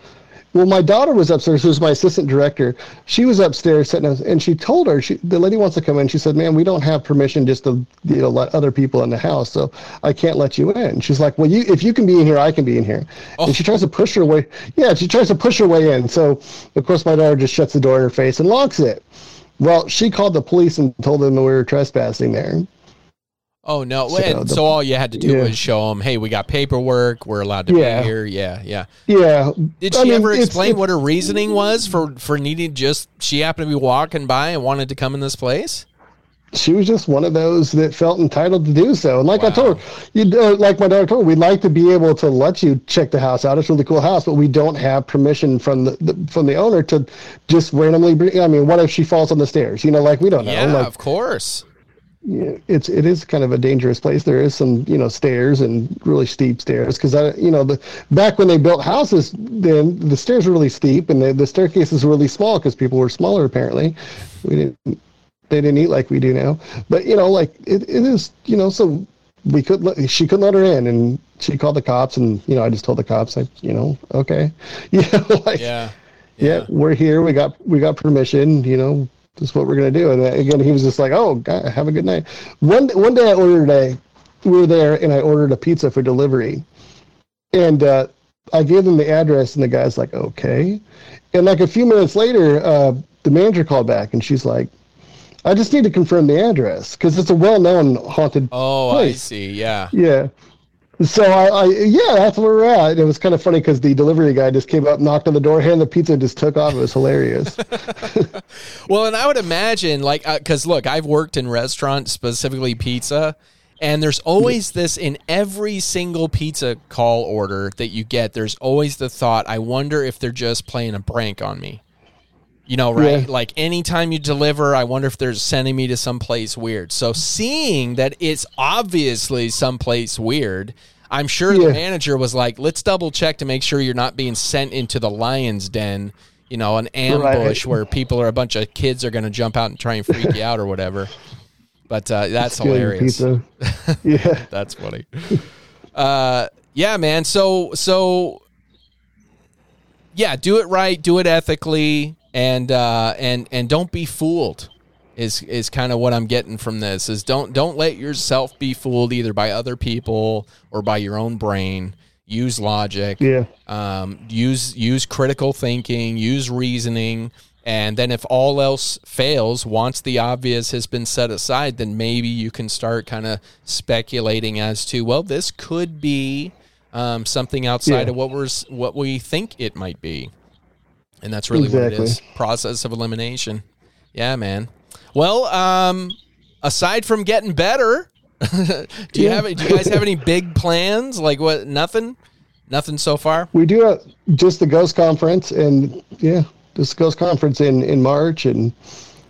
Well, my daughter was upstairs, who was my assistant director. She was upstairs sitting, up- and she told her she, the lady wants to come in. She said, "Man, we don't have permission just to you know let other people in the house, so I can't let you in." She's like, "Well, you if you can be in here, I can be in here." And she oh. tries to push her way. Yeah, she tries to push her way in. So of course, my daughter just shuts the door in her face and locks it. Well, she called the police and told them that we were trespassing there. Oh no! So the- so all you had to do yeah. was show them, "Hey, we got paperwork. We're allowed to Yeah. be here." Yeah, yeah. Yeah. Did she I mean, ever explain what her reasoning was for for needing just she happened to be walking by and wanted to come in this place? she was just one of those that felt entitled to do so. And like I told her, you uh, like my daughter told her, we'd like to be able to let you check the house out. It's a really cool house, but we don't have permission from the, the from the owner to just randomly. Bring, I mean, what if she falls on the stairs? You know, like we don't know. Yeah, like of course. Yeah, it's it is kind of a dangerous place. There is some you know stairs and really steep stairs because I you know the back when they built houses, then the stairs were really steep and the the staircases were really small because people were smaller apparently. We didn't they didn't eat like we do now, but you know like it, it is you know so we could let, she couldn't let her in and she called the cops and you know I just told the cops like you know okay [laughs] you know like Yeah. yeah, we're here. We got we got permission. You know, this is what we're gonna do. And again, he was just like, "Oh, God, have a good night." One one day, I ordered a. We were there, and I ordered a pizza for delivery, and uh, I gave them the address, and the guy's like, "Okay," and like a few minutes later, uh, the manager called back, and she's like, "I just need to confirm the address because it's a well-known haunted Oh, I see. Yeah. Yeah. So I, I yeah, that's where we're at. It was kind of funny because the delivery guy just came up, knocked on the door, handed the pizza, and just took off. It was hilarious. [laughs] Well, and I would imagine, like, uh, because look, I've worked in restaurants, specifically pizza, and there's always this in every single pizza call order that you get. There's always the thought, I wonder if they're just playing a prank on me. You know, right? Yeah. Like anytime you deliver, I wonder if they're sending me to someplace weird. So seeing that it's obviously someplace weird, I'm sure the manager was like, let's double check to make sure you're not being sent into the lion's den, you know, an ambush Right. where people are a bunch of kids are going to jump out and try and freak you out or whatever. But uh, that's hilarious. Pizza. [laughs] yeah. That's funny. Uh, yeah, man. So so yeah, do it right, do it ethically, and uh, and and don't be fooled. Is is kind of what I'm getting from this. Is don't don't let yourself be fooled either by other people or by your own brain. Use logic. Yeah. Um, use use critical thinking. Use reasoning. And then if all else fails, once the obvious has been set aside, then maybe you can start kind of speculating as to, well, this could be um, something outside Yeah. of what we're what we think it might be. And that's really what it is process of elimination. Yeah, man. Well, um, aside from getting better, [laughs] do you Yeah. have do you guys have any big plans? Like what? Nothing. Nothing so far. We do uh, just the Ghost Conference, and yeah, this Ghost Conference in, in March, and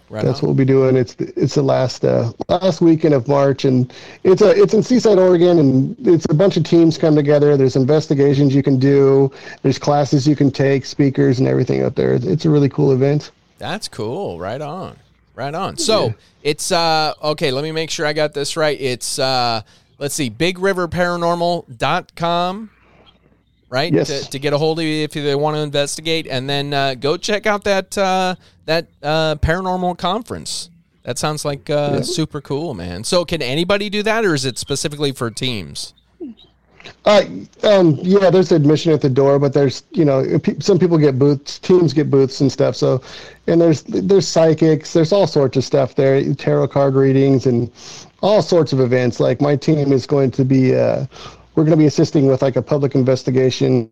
Right that's on. what we'll be doing. It's the, it's the last uh, last weekend of March, and it's a it's in Seaside, Oregon, and it's a bunch of teams come together. There's investigations you can do. There's classes you can take, speakers, and everything out there. It's a really cool event. That's cool. Right on. Right on. So it's uh okay, let me make sure I got this right. It's uh let's see, bigriverparanormal.com. Right? Yes. To, to get a hold of you if they want to investigate. And then uh, go check out that uh that uh paranormal conference. That sounds like uh super cool, man. So can anybody do that or is it specifically for teams? Uh, um, yeah, there's admission at the door, but there's you know some people get booths, teams get booths and stuff. So, and there's there's psychics, there's all sorts of stuff there, tarot card readings and all sorts of events. Like my team is going to be, uh, we're going to be assisting with like a public investigation.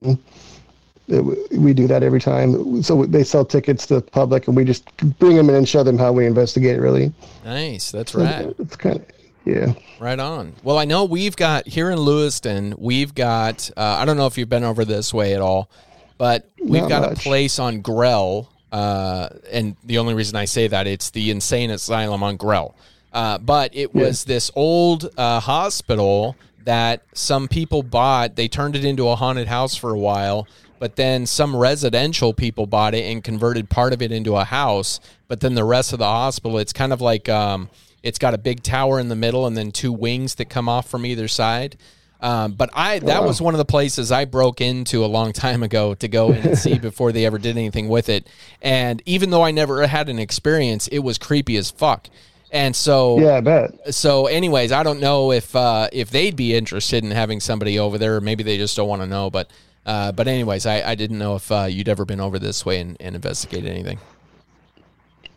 We do that every time. So they sell tickets to the public, and we just bring them in and show them how we investigate. Really, Nice. That's right. it's kind of yeah. Right on. Well, I know we've got here in Lewiston, we've got, uh, I don't know if you've been over this way at all, but we've Not got a place on Grell. Uh, and the only reason I say that, it's the insane asylum on Grell. Uh, but it was this old uh, hospital that some people bought. They turned it into a haunted house for a while, but then some residential people bought it and converted part of it into a house. But then the rest of the hospital, it's kind of like um, it's got a big tower in the middle and then two wings that come off from either side. Um, but I that was one of the places I broke into a long time ago to go in and see [laughs] before they ever did anything with it. And even though I never had an experience, it was creepy as fuck. And so Yeah, I bet. so anyways i don't know if uh if they'd be interested in having somebody over there or maybe they just don't want to know but uh but anyways i i didn't know if uh you'd ever been over this way and, and investigated anything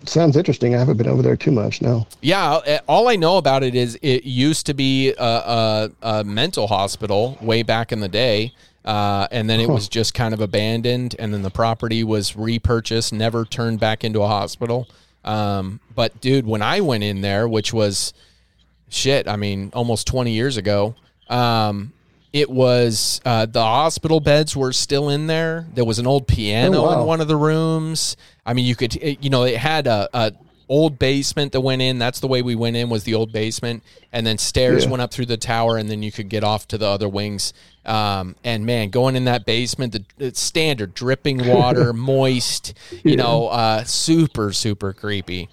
Sounds interesting. I haven't been over there too much. No. yeah uh, all i know about it is it used to be a, a, a mental hospital way back in the day uh, and then it was just kind of abandoned and then the property was repurchased never turned back into a hospital Um, but dude, when I went in there, which was shit, I mean, almost 20 years ago, um, it was uh, the hospital beds were still in there. There was an old piano Oh, wow. in one of the rooms. I mean, you could, it- you know, it had a, a old basement that went in. That's the way we went in was the old basement, and then stairs Yeah. went up through the tower, and then you could get off to the other wings. Um, and man, going in that basement, the it's standard dripping water, [laughs] moist, you know, uh, super super creepy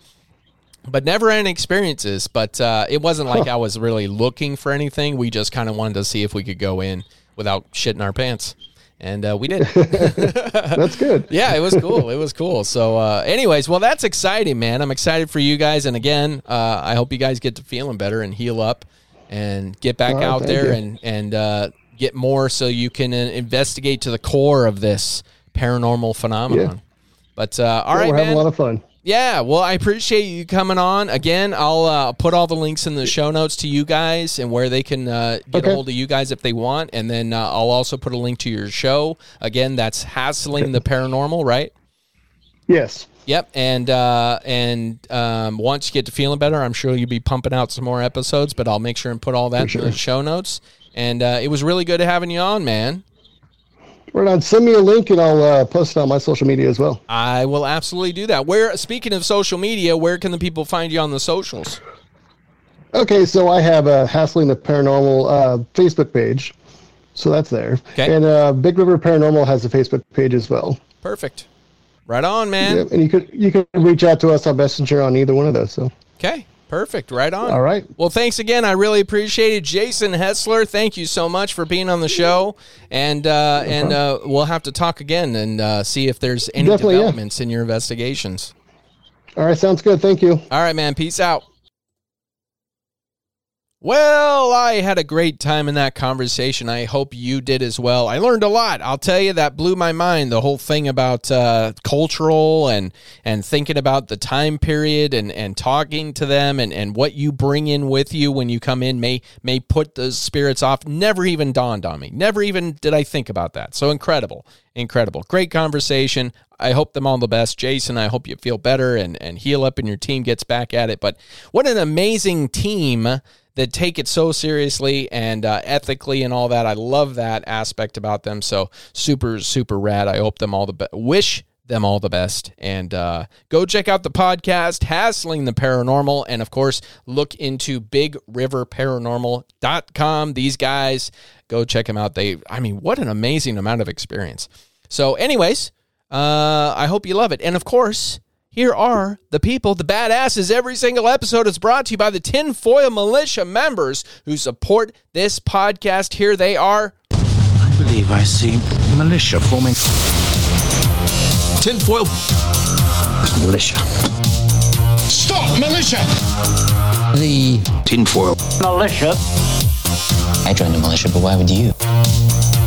but never ending experiences. But uh, it wasn't like I was really looking for anything. We just kind of wanted to see if we could go in without shitting our pants, and uh, we did. [laughs] [laughs] That's good. yeah, it was cool. It was cool. So, uh, anyways, well, that's exciting, man. I'm excited for you guys, and again, uh, I hope you guys get to feeling better and heal up and get back right, out there you. and and uh, get more so you can uh, investigate to the core of this paranormal phenomenon. But uh, all right, We're having man. a lot of fun. Yeah, well, I appreciate you coming on. Again, I'll uh, put all the links in the show notes to you guys and where they can uh, get a hold of you guys if they want. And then uh, I'll also put a link to your show. Again, that's Hassling the Paranormal, right? Yes. Yep, and uh, and um, once you get to feeling better, I'm sure you'll be pumping out some more episodes. But I'll make sure and put all that in the show notes. And uh, it was really good having you on, man. Right on. Send me a link and I'll uh, post it on my social media as well. I will absolutely do that. Where speaking of social media, where can the people find you on the socials? Okay, so I have a Hassling the Paranormal uh, Facebook page. So that's there. Okay. And uh, Big River Paranormal has a Facebook page as well. Perfect. Right on, man. Yep, and you could you could reach out to us on Messenger on either one of those. So Okay, perfect. Right on. All right. Well, thanks again. I really appreciate it, Jason Hessler. Thank you so much for being on the show, and uh, and uh, we'll have to talk again and uh, see if there's any Definitely, yeah. developments in your investigations. all right, sounds good. Thank you. All right, man. Peace out. Well, I had a great time in that conversation. I hope you did as well. I learned a lot. I'll tell you that blew my mind. The whole thing about uh, cultural and and thinking about the time period and, and talking to them and, and what you bring in with you when you come in may may put the spirits off. Never even dawned on me. Never even did I think about that. So incredible, incredible, great conversation. I hope them all the best, Jason. I hope you feel better and and heal up and your team gets back at it. But what an amazing team that take it so seriously and uh, ethically and all that. I love that aspect about them. So super, super rad. I hope them all the best. Wish them all the best. And uh, go check out the podcast, Hassling the Paranormal. And of course, look into bigriverparanormal.com. These guys, go check them out. They, I mean, what an amazing amount of experience. So, anyways, uh, I hope you love it. And of course, here are the people, the badasses. Every single episode is brought to you by the Tinfoil Militia members who support this podcast. Here they are. I believe I see militia forming. Tinfoil. Militia. Stop, militia! The Tinfoil. militia. I joined the militia, but why would you?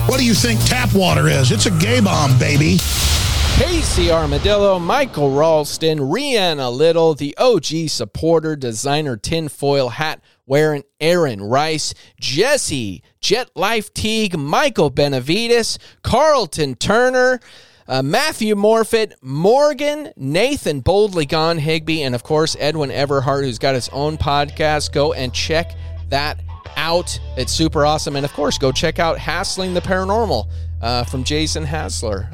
What do you think tap water is? It's a gay bomb, baby. Casey Armadillo, Michael Ralston, Rihanna Little, the OG supporter, designer tinfoil hat wearing Aaron Rice, Jesse, Jet Life Teague, Michael Benavides, Carlton Turner, uh, Matthew Morfitt, Morgan, Nathan Boldly Gone Higby, and of course Edwin Everhart, who's got his own podcast. Go and check that out. It's super awesome. And of course, go check out Hassling the Paranormal uh, from Jason Hassler. [laughs]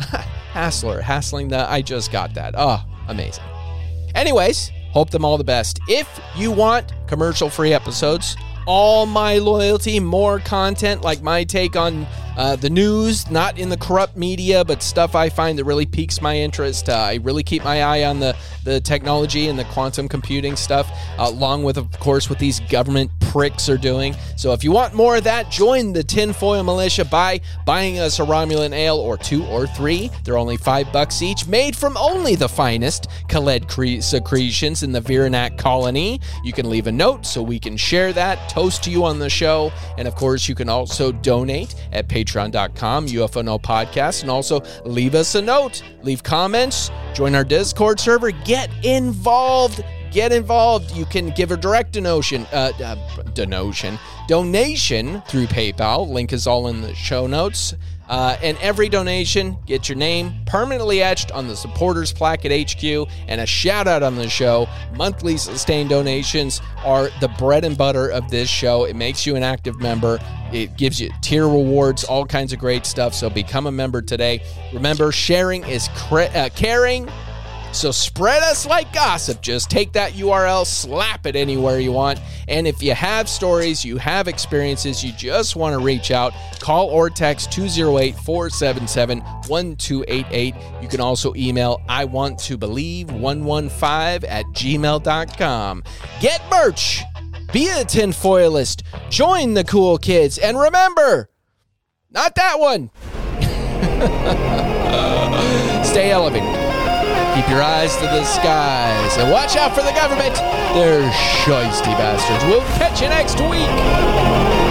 Hassler, Hassling the. I just got that. Oh, amazing. Anyways, hope them all the best. If you want commercial free episodes, all my loyalty, more content like my take on uh, the news, not in the corrupt media, but stuff I find that really piques my interest. Uh, I really keep my eye on the, the technology and the quantum computing stuff, uh, along with, of course, what these government pricks are doing. So if you want more of that, join the Tinfoil Militia by buying us a Romulan ale or two or three. They're only five bucks each, made from only the finest Khaled cre- secretions in the Viranak colony. You can leave a note so we can share that, toast to you on the show. And of course, you can also donate at patreon.com, UFO No Podcast, and also leave us a note, leave comments, join our Discord server, get involved. get involved, you can give a direct donation, uh, uh, donation, donation through PayPal. Link is all in the show notes. Uh, and every donation gets your name permanently etched on the supporters plaque at HQ and a shout out on the show. Monthly sustained donations are the bread and butter of this show. It makes you an active member. It gives you tier rewards, all kinds of great stuff. So become a member today. Remember, sharing is cre- uh, caring. So spread us like gossip. Just take that URL, slap it anywhere you want. And if you have stories, you have experiences, you just want to reach out, call or text 208 477 1288. You can also email I want to believe 115 at gmail.com. Get merch, be a tinfoilist, join the cool kids, and remember, not that one. [laughs] Stay elevated. Keep your eyes to the skies and watch out for the government. They're shisty bastards. We'll catch you next week.